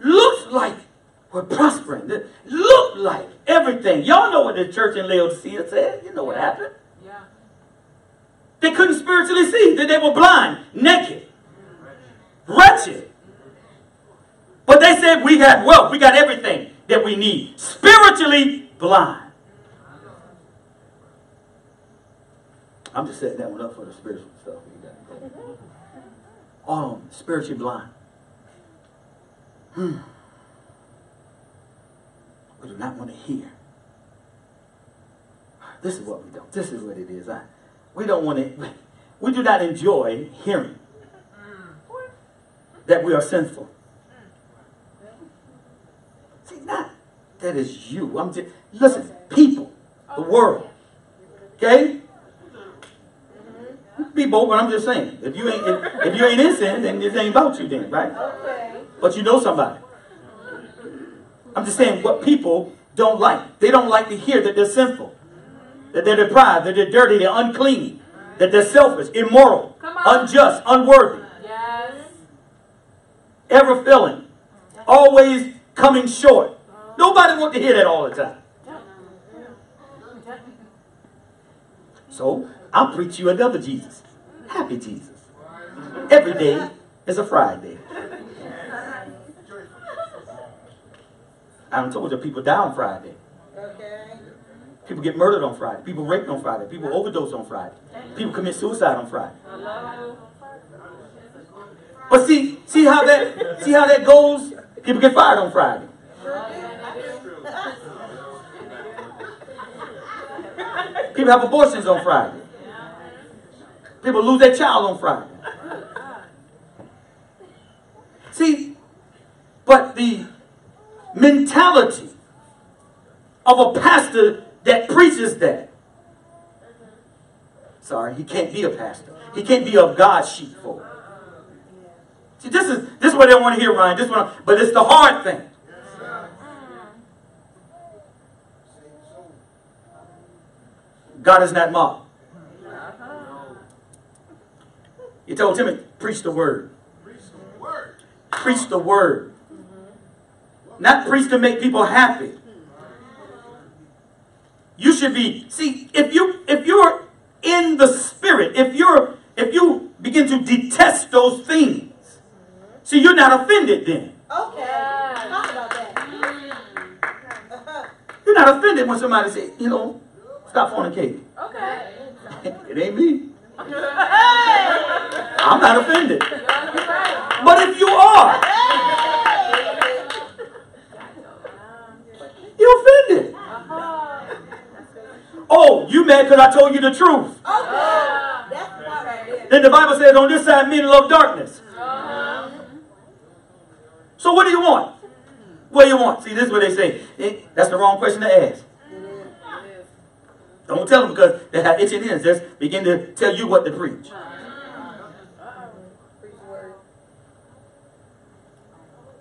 Speaker 1: Looks like we're prospering. Look like everything. Y'all know what the church in Laodicea said. You know what happened.
Speaker 3: Yeah.
Speaker 1: They couldn't spiritually see. That they were blind, naked, wretched. But they said we got wealth. We got everything that we need. Spiritually blind. I'm just setting that one up for the spiritual stuff. Got. Um, spiritually blind. Hmm. We do not want to hear. This is what we don't. This is what it is. I, we don't want to. We do not enjoy hearing that we are sinful. See, not that is you. I'm just listen. People, the world. Okay. People, but I'm just saying. If you ain't if, if you ain't in sin, then this ain't about you, then, right?
Speaker 5: Okay.
Speaker 1: But you know somebody. I'm just saying what people don't like. They don't like to hear that they're sinful, that they're deprived, that they're dirty, they're unclean, that they're selfish, immoral, unjust, unworthy. Ever failing, always coming short. Nobody wants to hear that all the time. So I'll preach you another Jesus. Happy Jesus. Every day is a Friday. I told you people die on Friday. People get murdered on Friday. People raped on Friday. People overdose on Friday. People commit suicide on Friday. But see, see how that see how that goes? People get fired on Friday. People have abortions on Friday. People lose their child on Friday. See, but the mentality of a pastor that preaches that. Sorry, he can't be a pastor. He can't be of God's sheepfold. See, this is this is what they want to hear, Ryan. This one, but it's the hard thing. God is not mocked. He told Timothy, preach the word. Preach the word. Not preach to make people happy. You should be see if you if you're in the spirit, if you're if you begin to detest those things, see you're not offended then.
Speaker 5: Okay. Talk about that. Uh-huh.
Speaker 1: You're not offended when somebody says, you know, stop fornicating.
Speaker 3: Okay.
Speaker 1: it ain't me.
Speaker 3: Hey.
Speaker 1: I'm not offended. But if you are, you're offended.
Speaker 3: Uh-huh.
Speaker 1: Oh, you mad because I told you the truth.
Speaker 5: Okay. That's the right.
Speaker 1: Then the Bible says on this side men love darkness. So what do you want? What do you want? See, this is what they say. Eh, That's the wrong question to ask. Don't tell them because they have itching ears. Just begin to tell you what to preach.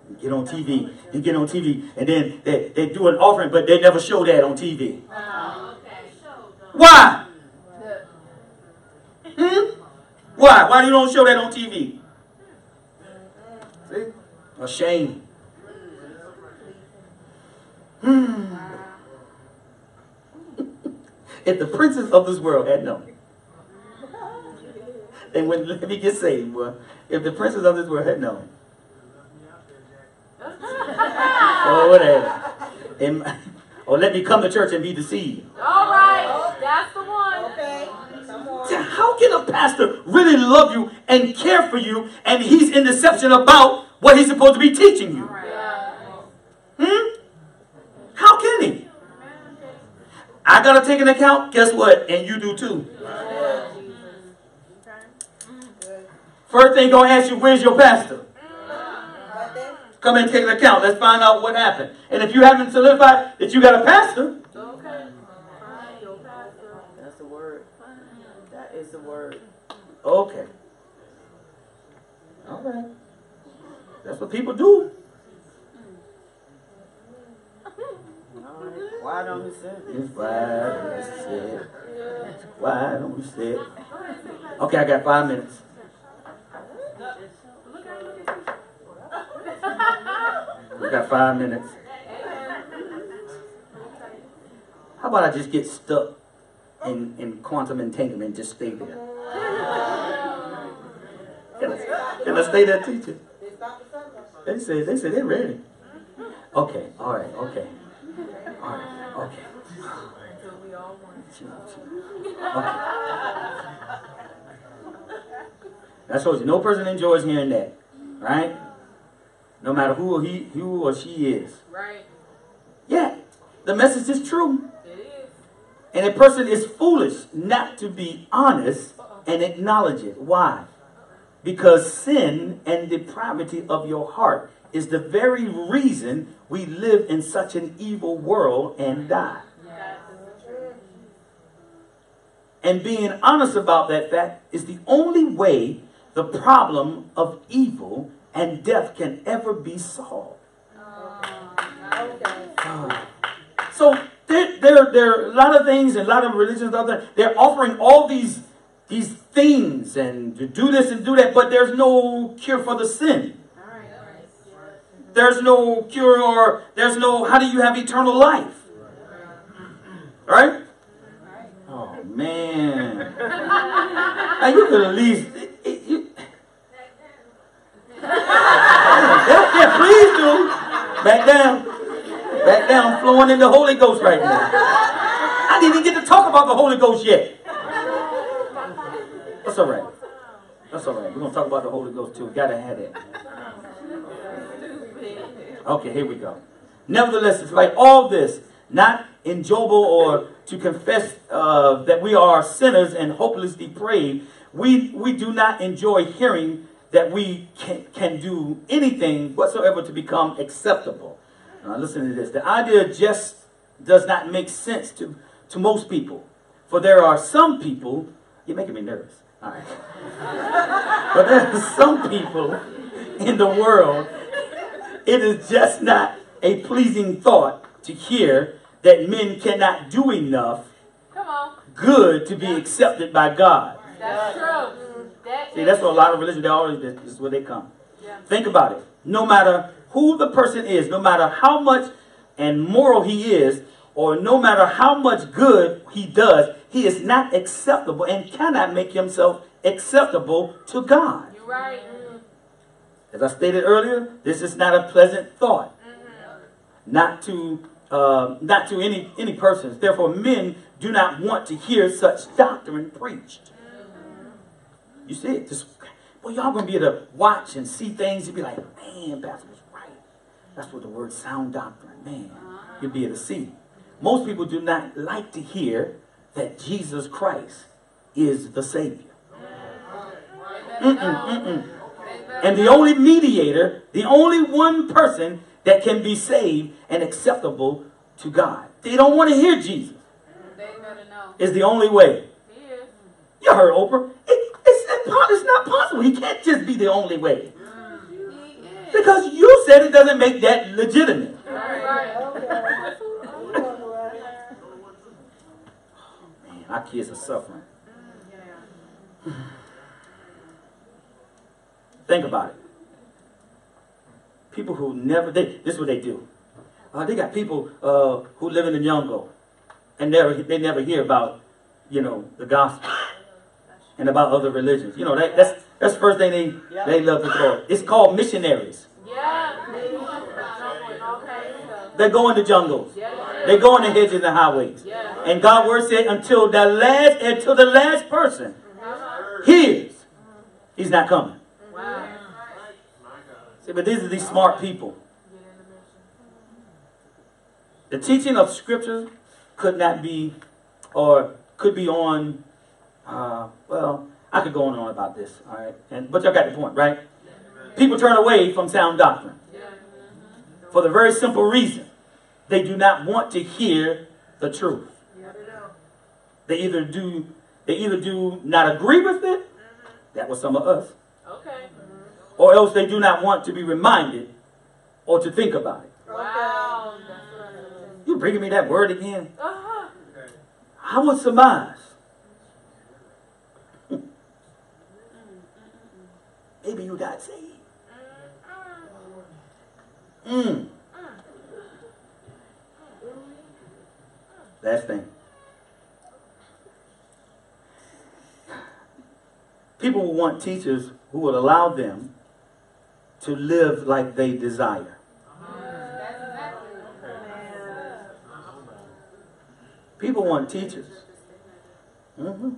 Speaker 1: You get on TV. You get on TV, and then they, they do an offering, but they never show that on TV. Why? Hmm? Why? Why do you don't show that on TV? See? A shame. Hmm. if the princes of this world had known, they wouldn't let me get saved. Boy. If the princes of this world had known, or whatever, and, or let me come to church and be deceived.
Speaker 3: All right. That's the one.
Speaker 5: Okay, come on.
Speaker 1: See, How can a pastor really love you and care for you and he's in deception about what he's supposed to be teaching you? Hmm? How can he? I gotta take an account. Guess what? And you do too. First thing gonna ask you, where's your pastor? Come and take an account. Let's find out what happened. And if you haven't solidified that you got a pastor,
Speaker 3: Okay. Your pastor.
Speaker 2: That's the word. That is the word.
Speaker 1: okay. All right. That's what people do.
Speaker 2: Right. Why don't we sit?
Speaker 1: It's why don't you sit? Why don't you sit? Okay, I got five minutes. We got five minutes. How about I just get stuck in, in quantum entanglement and just stay there? Can I, can I stay there, teacher?
Speaker 5: They stopped the sunrise.
Speaker 1: They say they say they're ready. Okay, all right, okay, all right, okay. Okay. I told you, no person enjoys hearing that, right? No matter who he, who or she is.
Speaker 3: Right.
Speaker 1: Yeah, the message is true.
Speaker 3: It is.
Speaker 1: And a person is foolish not to be honest uh-uh. and acknowledge it. Why? Because sin and depravity of your heart is the very reason we live in such an evil world and die. And being honest about that fact is the only way the problem of evil and death can ever be solved.
Speaker 5: Okay.
Speaker 1: So there, there, there are a lot of things and a lot of religions out there. They're offering all these these things and to do this and do that, but there's no cure for the sin. There's no cure or there's no how do you have eternal life? Right? Oh man. Now you could at least it- yeah, yeah, please do. Back down. Back down, flowing in the Holy Ghost right now. I didn't even get to talk about the Holy Ghost yet. That's all right. That's all right. We're gonna talk about the Holy Ghost too. Gotta have it. Okay, here we go. Nevertheless, it's like all this, not enjoyable or to confess uh, that we are sinners and hopelessly depraved. We we do not enjoy hearing that we can, can do anything whatsoever to become acceptable. Now listen to this. The idea just does not make sense to, to most people. For there are some people, you're making me nervous. All right. but there are some people in the world, it is just not a pleasing thought to hear that men cannot do enough good to be accepted by God.
Speaker 3: That's true. That
Speaker 1: See, that's what a lot of religion, they always, this is where they come.
Speaker 3: Yeah.
Speaker 1: Think about it. No matter who the person is, no matter how much and moral he is, or no matter how much good he does, he is not acceptable and cannot make himself acceptable to God.
Speaker 3: You're right.
Speaker 1: As I stated earlier, this is not a pleasant thought. Not to uh, not to any any persons. Therefore, men do not want to hear such doctrine preached. You see it. Just well, y'all gonna be able to watch and see things and be like, man, Pastor was right. That's what the word sound doctrine, man. You'll be able to see. Most people do not like to hear that Jesus Christ is the Savior. Mm-mm, mm-mm. And the only mediator, the only one person that can be saved and acceptable to God. They don't want to hear Jesus. Is the only way. You heard Oprah. It, it's, it's not possible. He can't just be the only way. Because you said it doesn't make that legitimate.
Speaker 3: That's right.
Speaker 5: Okay. You know what?
Speaker 1: Man, Our kids are suffering. Think about it. People who never, they, this is what they do. Uh, they got people uh, who live in the jungle and never, they never hear about, you know, the gospel and about other religions. You know, that, that's, that's the first thing they, they love to throw. It's called missionaries.
Speaker 3: Yeah. Jumping all kinds of stuff.
Speaker 1: They go in the jungles.
Speaker 3: Yeah.
Speaker 1: They go in the hedges and highways.
Speaker 3: Yeah.
Speaker 1: And God word said until the last until the last person hears, he's not coming.
Speaker 3: Wow.
Speaker 1: See, but these are these smart people. The teaching of scripture could not be, or could be on. Uh, well, I could go on and on about this. All right, and but y'all got the point, right? People turn away from sound doctrine for the very simple reason they do not want to hear the truth. They either do they either do not agree with it, that was some of us,
Speaker 3: Okay.
Speaker 1: or else they do not want to be reminded or to think about it.
Speaker 3: Wow.
Speaker 1: You bringing me that word again?
Speaker 3: Uh-huh.
Speaker 1: I would surmise. Maybe you got saved. Mm. Thing. People will want teachers who will allow them to live like they desire. People want teachers. Mhm.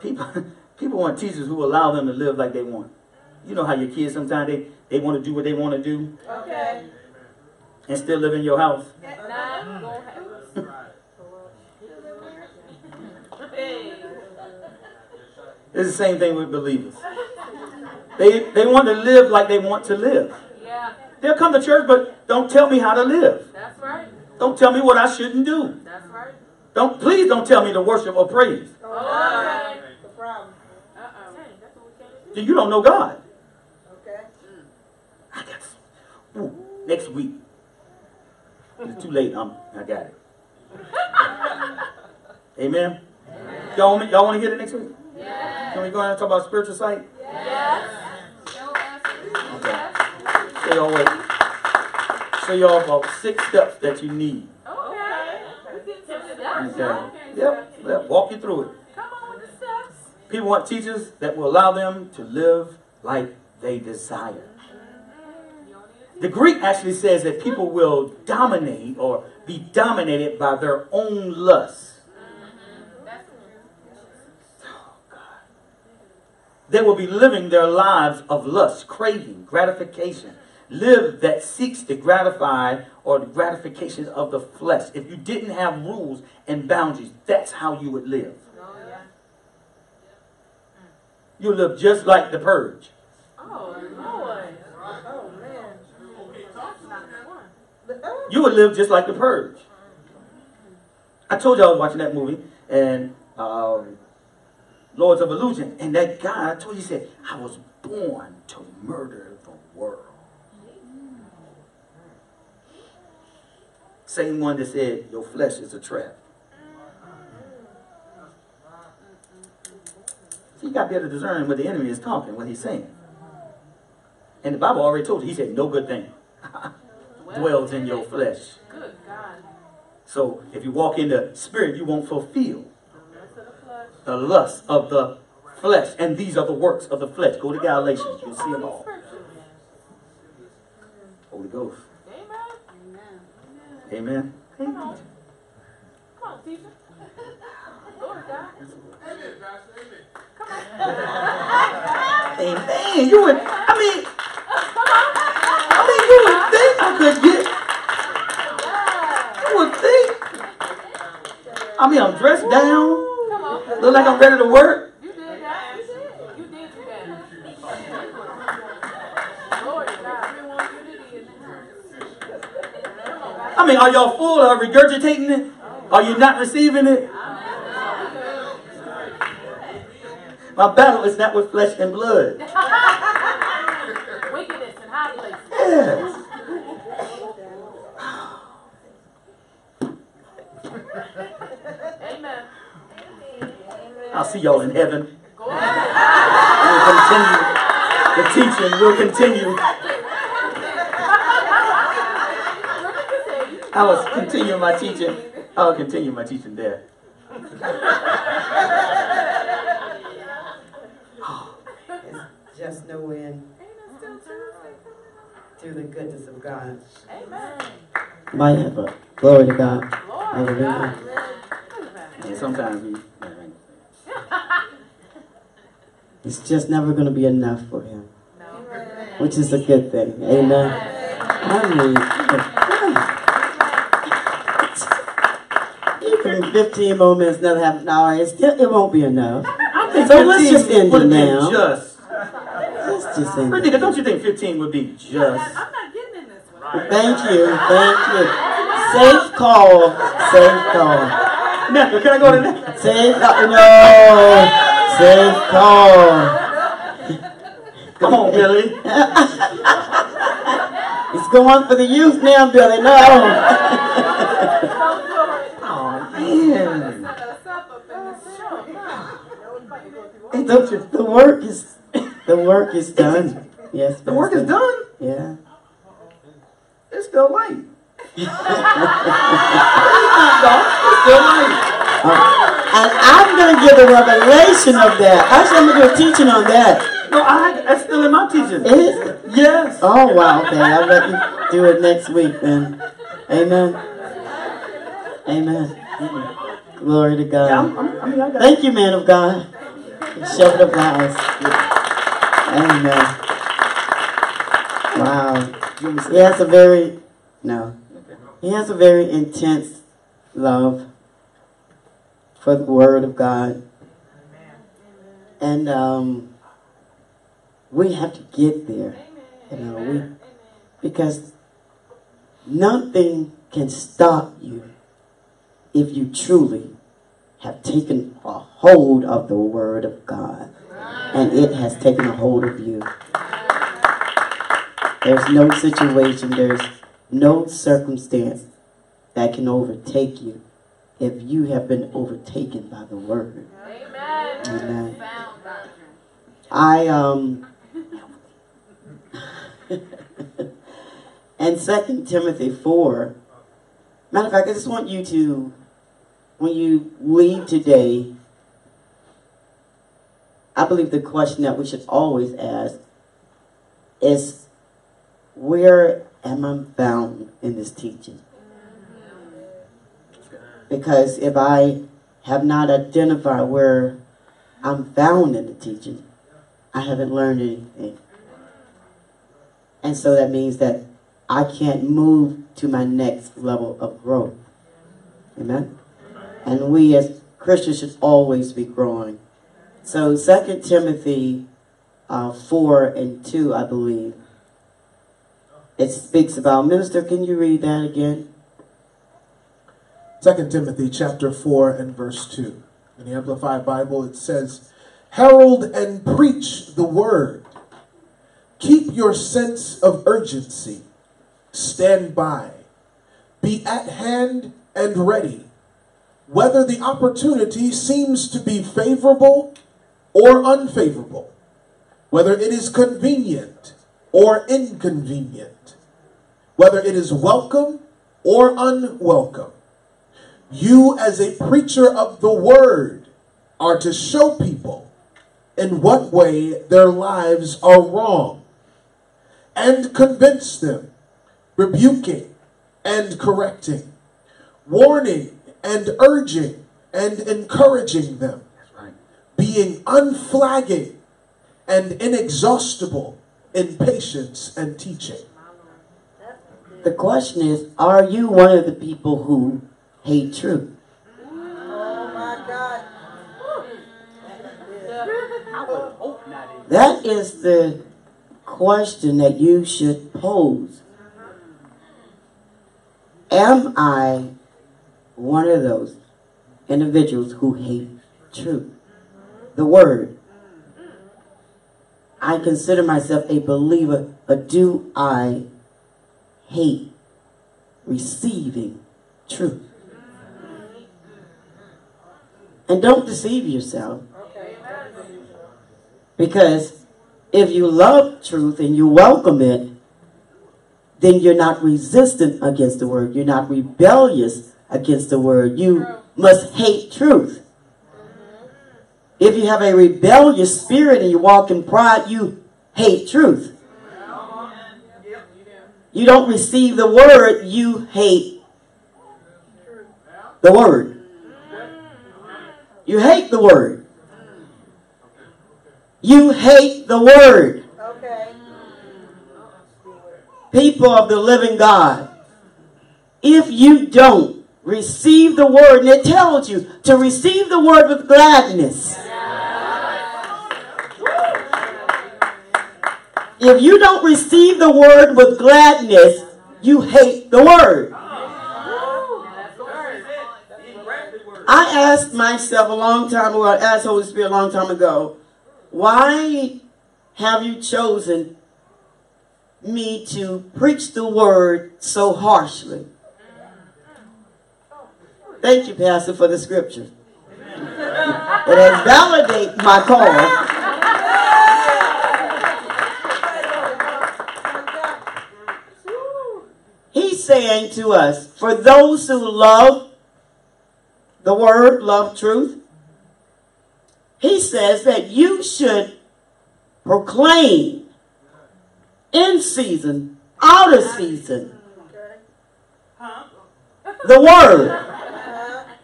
Speaker 1: People, people want teachers who allow them to live like they want. You know how your kids sometimes they, they want to do what they want to do
Speaker 5: Okay.
Speaker 1: and still live in your house.
Speaker 3: Nah, go ahead. Hey.
Speaker 1: It's the same thing with believers. They, they want to live like they want to live.
Speaker 3: Yeah,
Speaker 1: They'll come to church, but don't tell me how to live.
Speaker 3: that's right.
Speaker 1: Don't tell me what I shouldn't do.
Speaker 3: That's right.
Speaker 1: Don't please don't tell me to worship or praise.
Speaker 3: Okay.
Speaker 5: The problem.
Speaker 3: Uh-uh. That's what we can't do.
Speaker 1: You don't know God.
Speaker 5: Okay.
Speaker 1: I got some. Ooh, next week. It's too late. I'm, I got it. Amen. Y'all want, me, y'all want to hear it next week?
Speaker 3: Yes.
Speaker 1: Can we go ahead and talk about spiritual sight?
Speaker 3: Yes.
Speaker 1: Okay. Show y'all what. Show y'all about six steps that you need.
Speaker 3: Okay. We get some.
Speaker 1: Okay.
Speaker 3: Okay.
Speaker 1: Yep. yep. Walk you through it.
Speaker 3: Come on with the steps.
Speaker 1: People want teachers that will allow them to live like they desire. The Greek actually says that people will dominate or be dominated by their own lusts.
Speaker 3: Uh-huh.
Speaker 1: They will be living their lives of lust, craving, gratification. Live that seeks to gratify or the gratification of the flesh. If you didn't have rules and boundaries, that's how you would live.
Speaker 3: Oh, yeah.
Speaker 1: You live just like the purge.
Speaker 3: Oh, Lord.
Speaker 5: Oh, man.
Speaker 3: That's not the one.
Speaker 5: The- oh,
Speaker 1: You would live just like the purge. I told you I was watching that movie and um, Lords of Illusion, and that guy I told you he said, "I was born to murder the world." Same one that said, "Your flesh is a trap." So you got to be able to discern what the enemy is talking, what he's saying. And the Bible already told you. He said, "No good thing dwells in your flesh."
Speaker 3: Good God.
Speaker 1: So if you walk in the spirit, you won't fulfill
Speaker 3: The rest of the flesh.
Speaker 1: the lust of the flesh. And these are the works of the flesh. Go to Galatians, you'll see them all. Holy Ghost.
Speaker 3: Amen.
Speaker 1: Amen.
Speaker 3: Come on. Come on, teacher. Glory to God.
Speaker 1: Amen, Pastor. Amen. Come on. Amen. You would, I mean, I mean, you would think I could get, you would think. I mean, I'm dressed down,
Speaker 3: Come on.
Speaker 1: look like I'm ready to work.
Speaker 3: You did that. You did. You did do that. Glory to God. You did. Come on, God.
Speaker 1: I mean, are y'all full of regurgitating it? Are you not receiving it? My battle is not with flesh and blood.
Speaker 3: Wickedness in high places.
Speaker 1: Yes. I'll see y'all in heaven. We'll continue. The teaching will continue. I was continuing my teaching. I'll continue my teaching there.
Speaker 2: It's just no end to the goodness of God.
Speaker 6: Might have a glory to God. Hallelujah.
Speaker 1: And sometimes we.
Speaker 6: It's just never going to be enough for him, which is a good thing. Amen. I mean, even 15 more minutes, another half an hour, it's still, it won't be enough.
Speaker 1: I think
Speaker 6: So let's just end it now.
Speaker 1: Just.
Speaker 6: Let's just end it.
Speaker 1: Don't you think 15 would be just?
Speaker 3: I'm not getting in this one.
Speaker 6: Thank you. Thank you. Safe call. Safe call.
Speaker 1: Now, can I go to the next?
Speaker 6: Safe call. No. Safe call.
Speaker 1: Come on, Billy.
Speaker 6: It's going for the youth now, Billy. No.
Speaker 1: Oh, man.
Speaker 3: Set us up up in this show.
Speaker 6: The, the work is the work is done. Yes.
Speaker 1: The work is done.
Speaker 6: Yeah.
Speaker 1: It's still light. it's still light.
Speaker 6: And I'm gonna give a revelation of that. I'm gonna do a teaching on that.
Speaker 1: No, I, had, that's still in my teaching.
Speaker 6: Is it?
Speaker 1: Yes.
Speaker 6: Oh wow. Okay, I'll let you do it next week then. Amen. Amen. Glory to God.
Speaker 1: Yeah, I'm, I'm, I mean, I
Speaker 6: Thank you, man of God. Show the applause. Amen. Wow.
Speaker 1: You want me to
Speaker 6: He has a very no. He has a very intense love for the Word of God, and um, we have to get there. You know, we because nothing can stop you if you truly have taken a hold of the Word of God, and it has taken a hold of you. There's no situation, there's no circumstance that can overtake you if you have been overtaken by the Word.
Speaker 3: Amen.
Speaker 6: Amen. I um and Second Timothy four. Matter of fact, I just want you to, when you leave today, I believe the question that we should always ask is, where am I found in this teaching? Because if I have not identified where I'm found in the teaching, I haven't learned anything. And so that means that I can't move to my next level of growth. Amen? And we as Christians should always be growing. So 2 Timothy uh, 4 and 2, I believe, it speaks about, Minister, can you read that again?
Speaker 4: 2 Timothy chapter 4 and verse 2. In the Amplified Bible, it says, Herald and preach the word. Keep your sense of urgency. Stand by. Be at hand and ready. Whether the opportunity seems to be favorable or unfavorable, whether it is convenient or inconvenient, whether it is welcome or unwelcome. You, as a preacher of the word, are to show people in what way their lives are wrong and convince them, rebuking and correcting, warning and urging and encouraging them,
Speaker 1: right.
Speaker 4: being unflagging and inexhaustible in patience and teaching.
Speaker 6: The question is, are you one of the people who hate truth?
Speaker 5: Oh my God.
Speaker 6: That is the question that you should pose. Am I one of those individuals who hate truth? The word. I consider myself a believer, but do I hate receiving truth? And don't deceive yourself. Because if you love truth and you welcome it, then you're not resistant against the word. You're not rebellious against the word. You must hate truth. Mm-hmm. If you have a rebellious spirit and you walk in pride, you hate truth. Uh-huh. You don't receive the word, you hate the word. You hate the word. You hate the word.
Speaker 5: Okay.
Speaker 6: People of the living God. If you don't receive the word, and it tells you to receive the word with gladness. If you don't receive the word with gladness, you hate the word. I asked myself a long time ago, I asked Holy Spirit a long time ago, why have you chosen me to preach the word so harshly? Thank you, Pastor, for the scripture. It has validated my call. He's saying to us, for those who love the word, love truth, he says that you should proclaim in season, out of season, the word.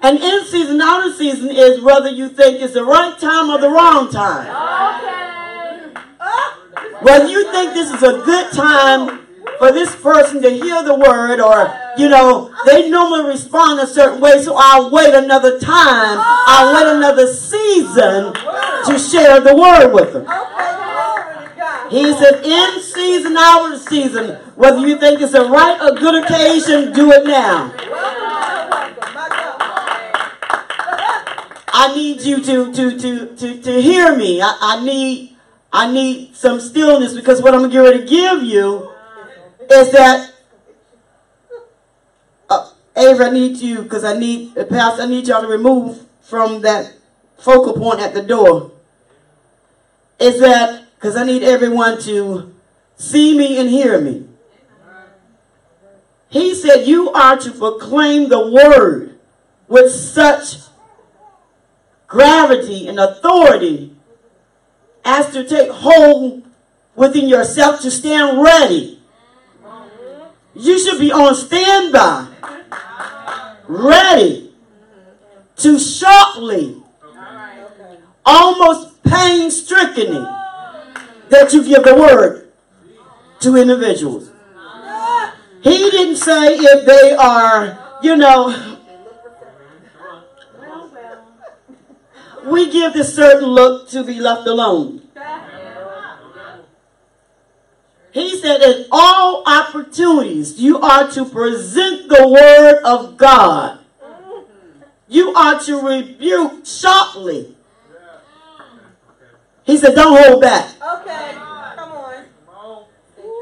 Speaker 6: And in season, out of season is whether you think it's the right time or the wrong time.
Speaker 3: Okay.
Speaker 6: Whether you think this is a good time for this person to hear the word or, you know, they normally respond a certain way, so I'll wait another time. I'll wait another season to share the word with them. He said, in season, out of season, whether you think it's a right or good occasion, do it now. I need you to to to to, to hear me. I, I need I need some stillness because what I'm going to give you is that uh, Ava, I need you because I need Pastor. I need y'all to remove from that focal point at the door. Is that because I need everyone to see me and hear me? He said, You are to proclaim the word with such gravity and authority as to take hold within yourself to stand ready. You should be on standby, ready to sharply, almost pain stricken, that you give the word to individuals. He didn't say if they are, you know, we give this certain look to be left alone. He said, in all opportunities, you are to present the word of God. You are to rebuke sharply. He said, don't hold back.
Speaker 5: Okay, come on.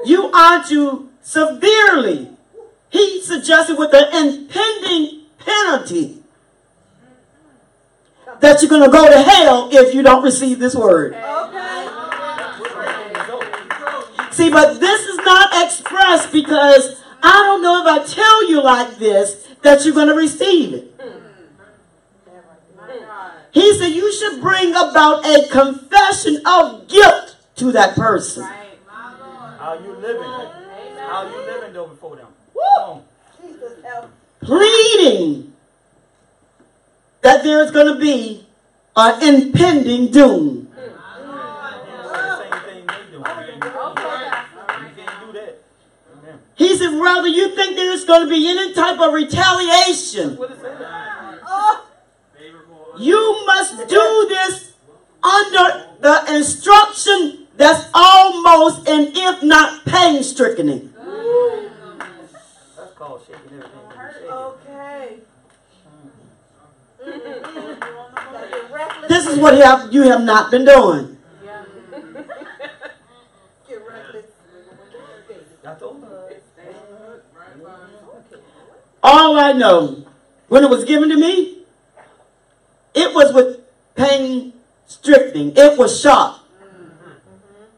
Speaker 6: You are to severely, he suggested with an impending penalty, that you're going to go to hell if you don't receive this word.
Speaker 5: Okay.
Speaker 6: See, but this is not expressed because I don't know if I tell you like this that you're going to receive it. He said you should bring about a confession of guilt to that person.
Speaker 1: How you living? How you living though before them?
Speaker 5: Woo!
Speaker 6: Pleading that there's going to be an impending doom.
Speaker 1: Same thing they do. You can't do that. Amen.
Speaker 6: He said, rather you think there's going to be any type of retaliation?
Speaker 5: Oh,
Speaker 6: you must do this under the instruction that's almost and if not pain stricken.
Speaker 1: That's called shaking everything.
Speaker 5: Okay. Gotta get reckless.
Speaker 6: This is what you have, you have not been doing.
Speaker 5: Get reckless.
Speaker 1: I told you.
Speaker 6: All I know, when it was given to me, It was with pain stricken. It was sharp.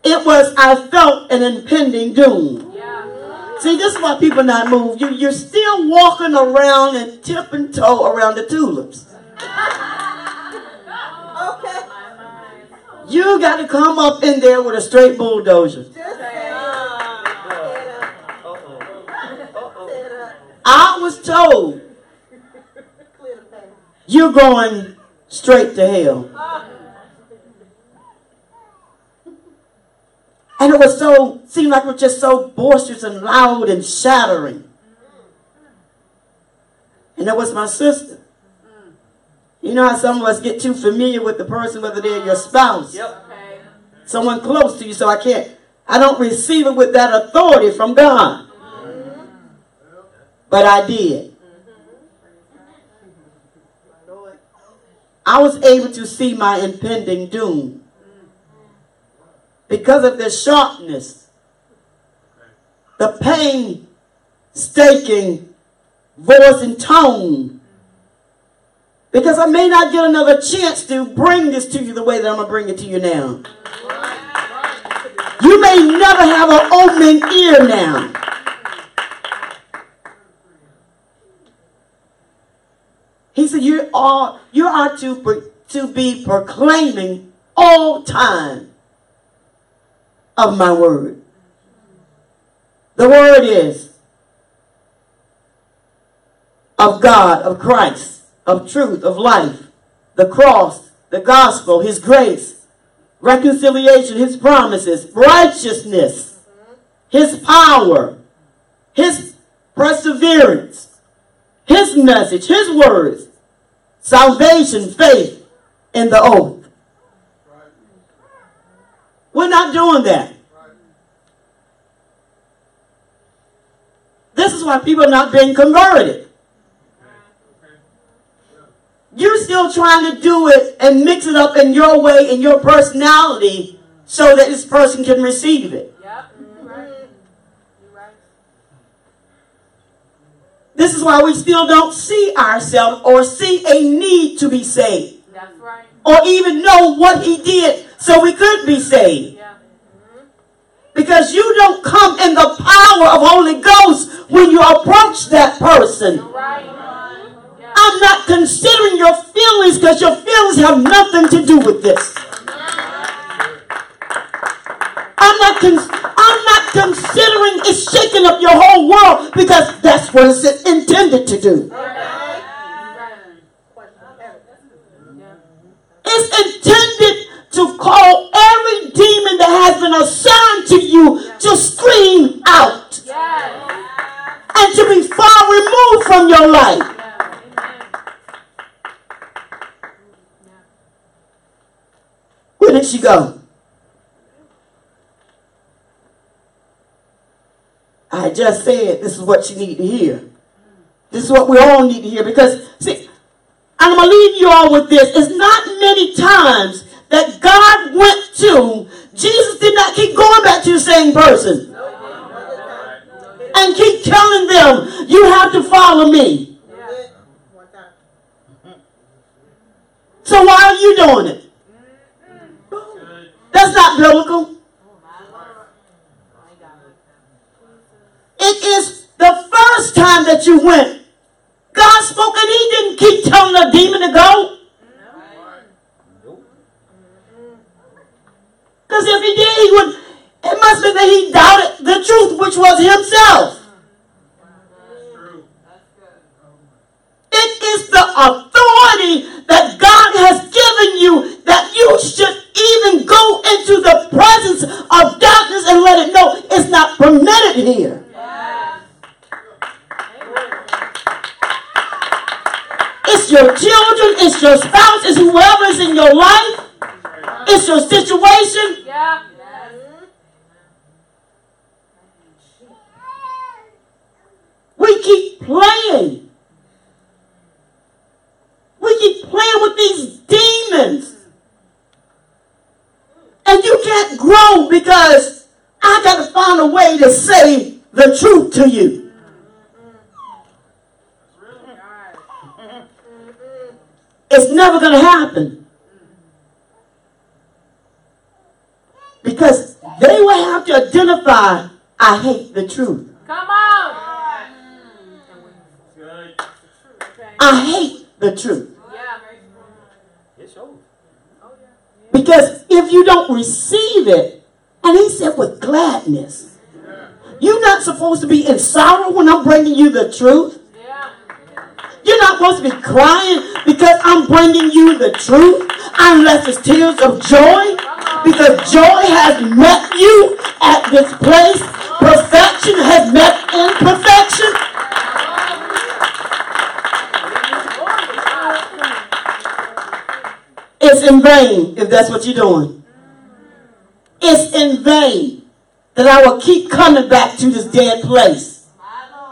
Speaker 6: It was, I felt an impending doom.
Speaker 3: Yeah.
Speaker 6: See, this is why people not move. You, you're still walking around and tip and toe around the tulips.
Speaker 5: Okay.
Speaker 6: You got to come up in there with a straight bulldozer. I was told
Speaker 5: Clear the path.
Speaker 6: you're going straight to hell. And it was so, seemed like it was just so boisterous and loud and shattering. And that was my sister. You know how some of us get too familiar with the person, whether they're your spouse,
Speaker 2: Yep.
Speaker 6: Someone close to you, so I can't, I don't receive it with that authority from God. But I did. I was able to see my impending doom because of the sharpness, the pain staking voice and tone. Because I may not get another chance to bring this to you the way that I'm going to bring it to you now. You may never have an opening ear now. He said, "You are you are to to be proclaiming all time of my word. The word is of God, of Christ, of truth, of life, the cross, the gospel, His grace, reconciliation, His promises, righteousness, His power, His perseverance, His message, His words, salvation, faith, and the oath. We're not doing that. This is why people are not being converted. You're still trying to do it and mix it up in your way, in your personality, so that this person can receive it.
Speaker 3: Yep. You're right. You're right.
Speaker 6: This is why we still don't see ourselves or see a need to be saved
Speaker 3: That's right.
Speaker 6: or even know what he did so we could be saved.
Speaker 3: Yeah.
Speaker 6: Because you don't come in the power of Holy Ghost when you approach that person.
Speaker 3: Right. Yeah.
Speaker 6: I'm not considering your feelings because your feelings have nothing to do with this. I'm not con- I'm considering it's shaking up your whole world because that's what it's intended to do. It's intended to call every demon that has been assigned to you to scream out and to be far removed from your life. Where did she go? I just said this is what you need to hear. This is what we all need to hear because, see, I'm going to leave you all with this. It's not many times that God went to, Jesus did not keep going back to the same person and keep telling them, you have to follow me. So why are you doing it? That's not biblical. It is the first time that you went. God spoke and he didn't keep telling the demon to go. Because if he did, he would, it must be that he doubted the truth, which was himself. It is the authority that God has given you that you your spouse, it's whoever is in your life, it's your situation.
Speaker 3: Yeah.
Speaker 6: We keep playing. We keep playing with these demons. And you can't grow because I got to find a way to say the truth to you. It's never going to happen. Because they will have to identify, I hate the truth.
Speaker 3: Come on.
Speaker 6: I hate the truth.
Speaker 3: Yeah.
Speaker 1: It shows.
Speaker 6: Because if you don't receive it, and he said with gladness, you're not supposed to be in sorrow when I'm bringing you the truth. You're not supposed to be crying because I'm bringing you the truth, unless it's tears of joy, because joy has met you at this place. Perfection has met imperfection. It's in vain if that's what you're doing. It's in vain that I will keep coming back to this dead place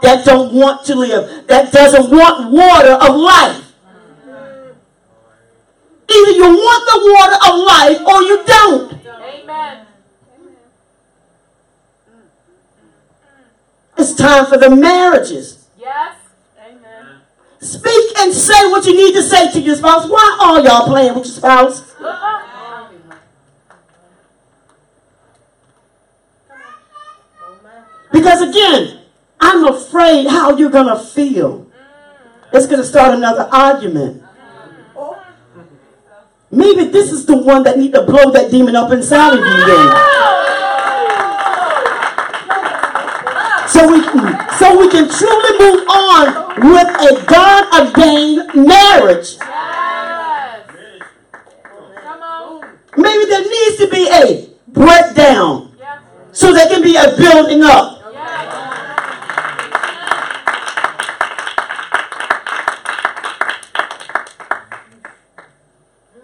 Speaker 6: that don't want to live, that doesn't want water of life. Either you want the water of life or you don't.
Speaker 3: Amen.
Speaker 6: It's time for the marriages.
Speaker 3: Yes. Amen.
Speaker 6: Speak and say what you need to say to your spouse. Why are y'all playing with your spouse?
Speaker 3: Uh-uh.
Speaker 6: Because again, I'm afraid how you're going to feel. It's going to start another argument. Maybe this is the one that need to blow that demon up inside of you then. So we, so we can truly move on with a God ordained marriage. Maybe there needs to be a breakdown so there can be a building up.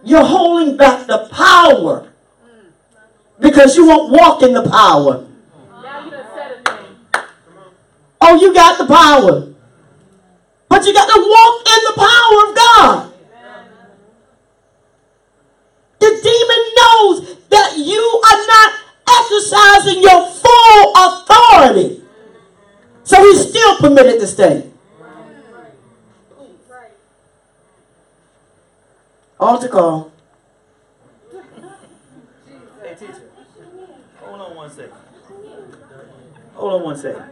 Speaker 6: You're holding back the power because you won't walk in the power. Oh, you got the power. But you got to walk in the power of God. The demon knows that you are not exercising your full authority. So he's still permitted to stay. Altar call.
Speaker 1: Hey, teacher. Hold on one second. Hold on one second.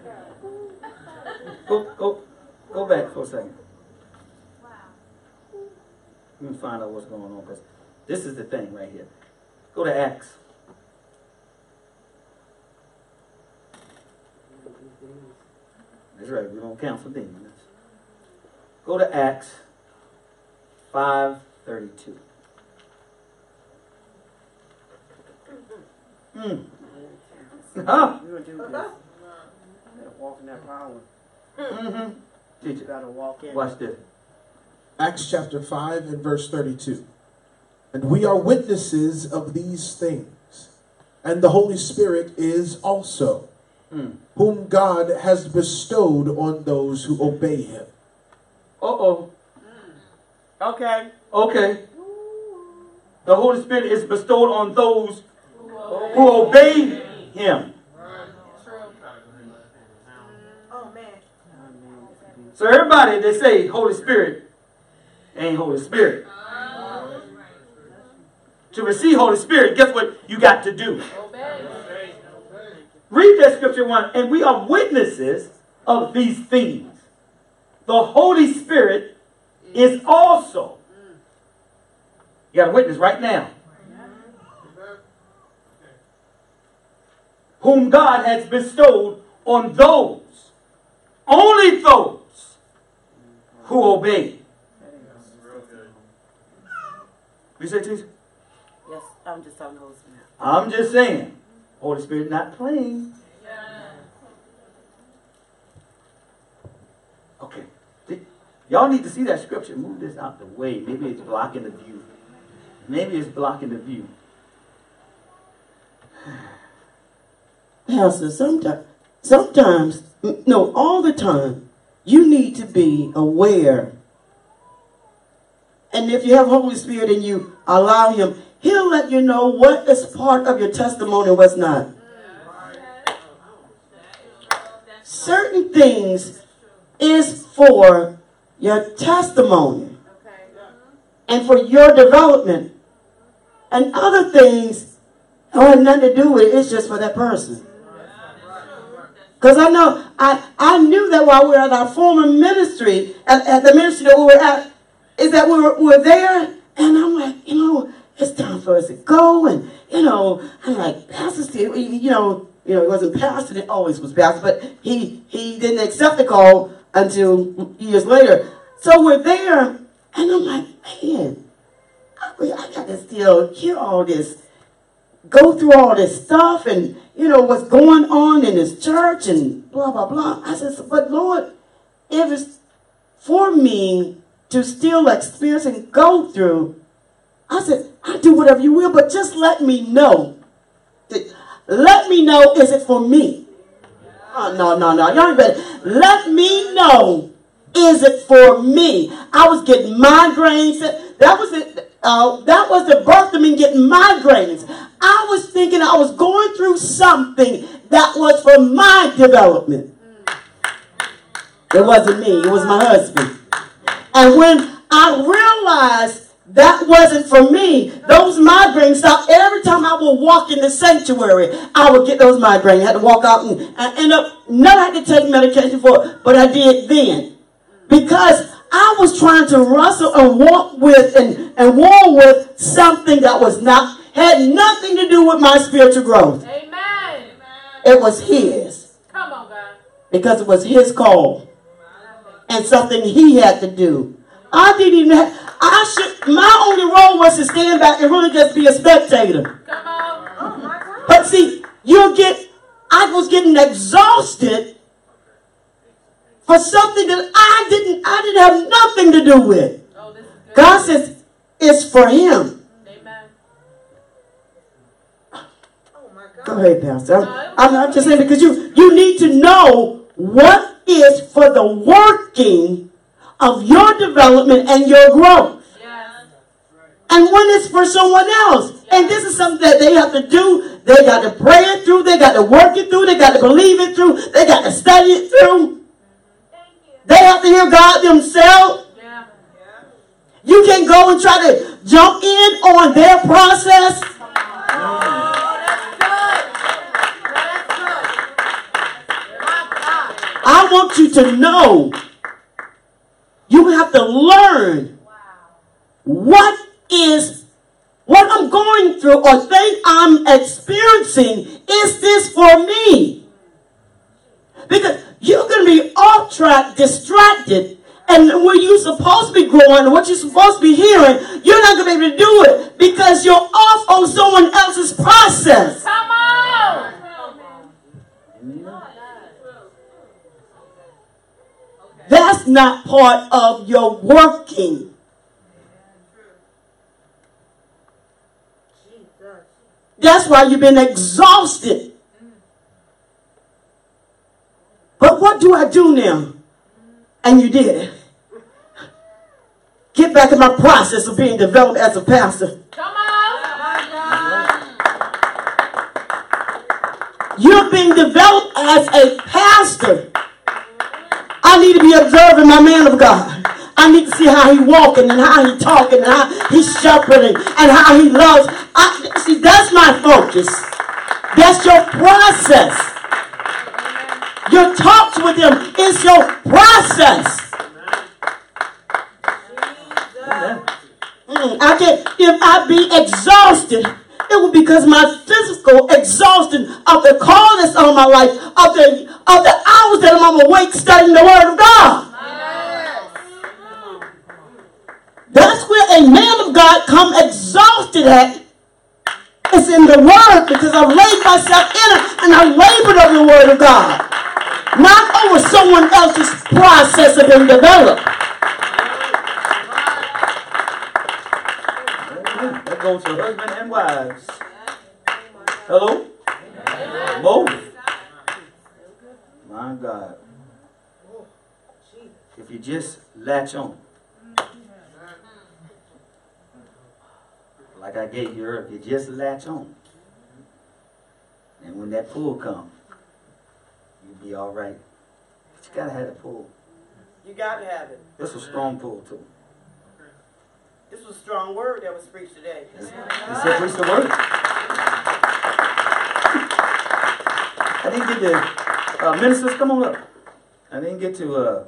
Speaker 1: Go, go, go back for a second. Let me find out what's going on, because this is the thing right here. Go to Acts. That's right, we don't count for demons. Go to Acts five thirty-two. Hmm. Huh?
Speaker 2: You gonna do this. You gotta walk in that power.
Speaker 1: Mm-hmm.
Speaker 2: You
Speaker 1: Teacher,
Speaker 2: gotta walk in.
Speaker 1: watch this.
Speaker 4: Acts chapter 5 and verse 32. And we are witnesses of these things, and the Holy Spirit is also,
Speaker 1: Hmm.
Speaker 4: whom God has bestowed on those who obey him.
Speaker 1: Uh-oh.
Speaker 2: Okay.
Speaker 1: Okay. The Holy Spirit is bestowed on those who obey Him. So everybody they say Holy Spirit ain't Holy Spirit. To receive Holy Spirit, guess what you got to do? Read that scripture one, and we are witnesses of these things. The Holy Spirit is also. You got a witness right now. Whom God has bestowed on those, only those who obey. You say, Jesus?
Speaker 2: Yes, I'm just talking to Holy Spirit.
Speaker 1: I'm just saying, Holy Spirit not playing. Okay. Y'all need to see that scripture. Move this out the way. Maybe it's blocking the view. Maybe it's blocking the view.
Speaker 6: Pastor, sometimes, sometimes, no, all the time, you need to be aware. And if you have Holy Spirit and you allow Him, He'll let you know what is part of your testimony and what's not. Certain things is for your testimony. and for your development. And other things don't have nothing to do with it. It's just for that person. Because I know, I, I knew that while we were at our former ministry, at, at the ministry that we were at, is that we were, we were there, and I'm like, you know, it's time for us to go, and, you know, I'm like, Pastor Steve, you know, you know, he wasn't pastor, it always was pastor, but he, he didn't accept the call until years later. So we're there, and I'm like, man, I, got to still hear all this go through all this stuff and you know what's going on in this church and blah blah blah. I said, but Lord, if it's for me to still experience and go through, I said, I do whatever you will, but just let me know. Let me know is it for me? Oh no no no, y'all ain't better. Let me know is it for me? I was getting migraines. That was it. Uh, that was the birth of me getting migraines. I was thinking I was going through something that was for my development. It wasn't me. It was my husband. And when I realized that wasn't for me, those migraines stopped. Every time I would walk in the sanctuary, I would get those migraines. I had to walk out and, and end up, not had to take medication for it, but I did then. Because I was trying to wrestle and walk with and, and war with something that was not, had nothing to do with my spiritual growth.
Speaker 3: Amen.
Speaker 6: It was his.
Speaker 3: Come on, God.
Speaker 6: Because it was his call. And something he had to do. I didn't even have, I should, my only role was to stand back and really just be a spectator.
Speaker 3: Come on.
Speaker 5: Oh my God.
Speaker 6: But see, you get, I was getting exhausted for something that I didn't, I didn't have nothing to do with.
Speaker 3: Oh, this is good.
Speaker 6: God says it's for him.
Speaker 3: Amen.
Speaker 5: Oh my God.
Speaker 6: Go ahead, Pastor. I'm, I'm just saying because you, you need to know what is for the working of your development and your growth.
Speaker 3: Yes.
Speaker 6: And when it's for someone else. And this is something that they have to do. They got to pray it through. They got to work it through. They got to believe it through. They got to study it through. They have to hear God themselves.
Speaker 3: Yeah.
Speaker 6: You can go and try to jump in on their process.
Speaker 3: That's good. That's good. My God.
Speaker 6: I want you to know you have to learn what is what I'm going through or think I'm experiencing. Is this for me? Because you're going to be off track, distracted, and where you're supposed to be growing, what you're supposed to be hearing, you're not going to be able to do it because you're off on someone else's process.
Speaker 3: Come on.
Speaker 6: That's not part of your working. That's why you've been exhausted. But what do I do now? And you did it. Get back in my process of being developed as a pastor.
Speaker 3: Come on.
Speaker 6: You're being developed as a pastor. I need to be observing my man of God. I need to see how he walking and how he talking and how he's shepherding and how he loves. I, see, that's my focus. That's your process. Your talks with him is your process. Mm, I can if I be exhausted, it will be because my physical exhaustion of the call that's on my life, of the of the hours that I'm awake studying the word of God. That's where a man of God come exhausted at. It's in the word because I've laid myself in it and I labored over the word of God. Not over someone else's process of being developed.
Speaker 1: That goes for husband and wives. Hello? Both. My God. If you just latch on. Like I gave you earlier, you just latch on. And when that pull comes, you'll be all right. But you gotta have a pull.
Speaker 2: You got to have it.
Speaker 1: It's a strong pull too.
Speaker 2: This was a strong word that was preached today.
Speaker 1: He said, preach the word. I didn't get to, uh, ministers, come on up. I didn't get to, uh,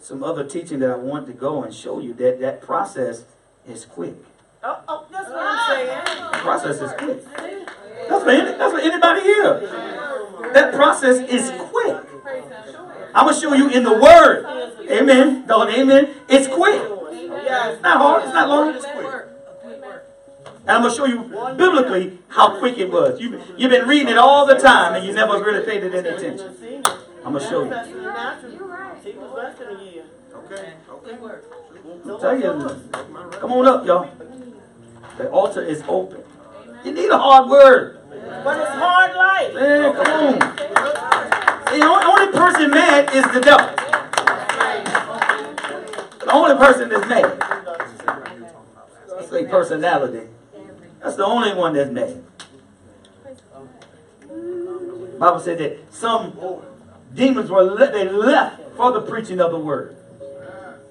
Speaker 1: some other teaching that I wanted to go and show you that that process is quick.
Speaker 2: Oh, oh, that's what I'm ah. saying.
Speaker 1: The process is quick. That's for, any, that's for anybody here. That process is quick.
Speaker 3: Praise God. Show it.
Speaker 1: I'm gonna show you in the word. Amen. Dog, amen. It's quick.
Speaker 2: Yeah,
Speaker 1: It's not hard. It's not long. It's quick.
Speaker 3: Work. Work.
Speaker 1: And I'm gonna show you biblically how quick it was. You've, you've been reading it all the time and you never really paid it any attention. I'm gonna show you.
Speaker 2: He was less than.
Speaker 1: Okay.
Speaker 3: Work.
Speaker 1: I'll tell you. Come on up, y'all. The altar is open. You need a hard word.
Speaker 2: But it's hard life.
Speaker 1: Man, come on. The only, person mad is the devil. The only person that's mad. Let's say personality. That's the only one that's mad. Bible said that some demons were le- they left for the preaching of the word.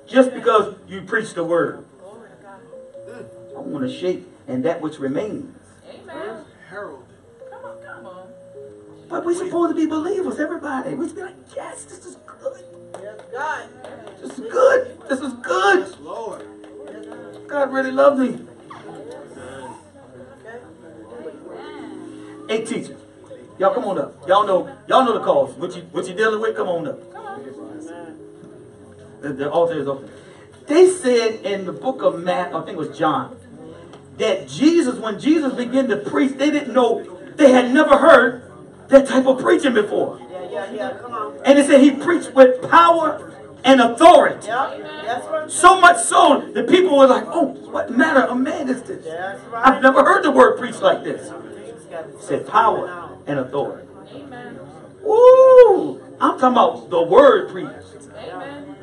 Speaker 1: Just because you preach the word. I want to shake and that which remains.
Speaker 3: Amen. Heralded. Come on, come on.
Speaker 1: But we're supposed to be believers, everybody. We should be like, yes, this is good.
Speaker 2: Yes, God.
Speaker 1: This is good. This is good. Lord. God really loves me. Eight teachers. Y'all come on up. Y'all know, y'all know the cause. What you what you dealing with? Come on up. The, the altar is open. They said in the book of Matthew, I think it was John, that Jesus, when Jesus began to preach, they didn't know, they had never heard that type of preaching before.
Speaker 2: Yeah, yeah, yeah. Come on.
Speaker 1: And it said he preached with power and authority.
Speaker 2: Yep. That's what.
Speaker 1: So much so, the people were like, oh, what manner of man is this?
Speaker 2: That's right.
Speaker 1: I've never heard the word preached like this. It said power and authority.
Speaker 3: Amen.
Speaker 1: Ooh, I'm talking about the word preached.
Speaker 3: Amen.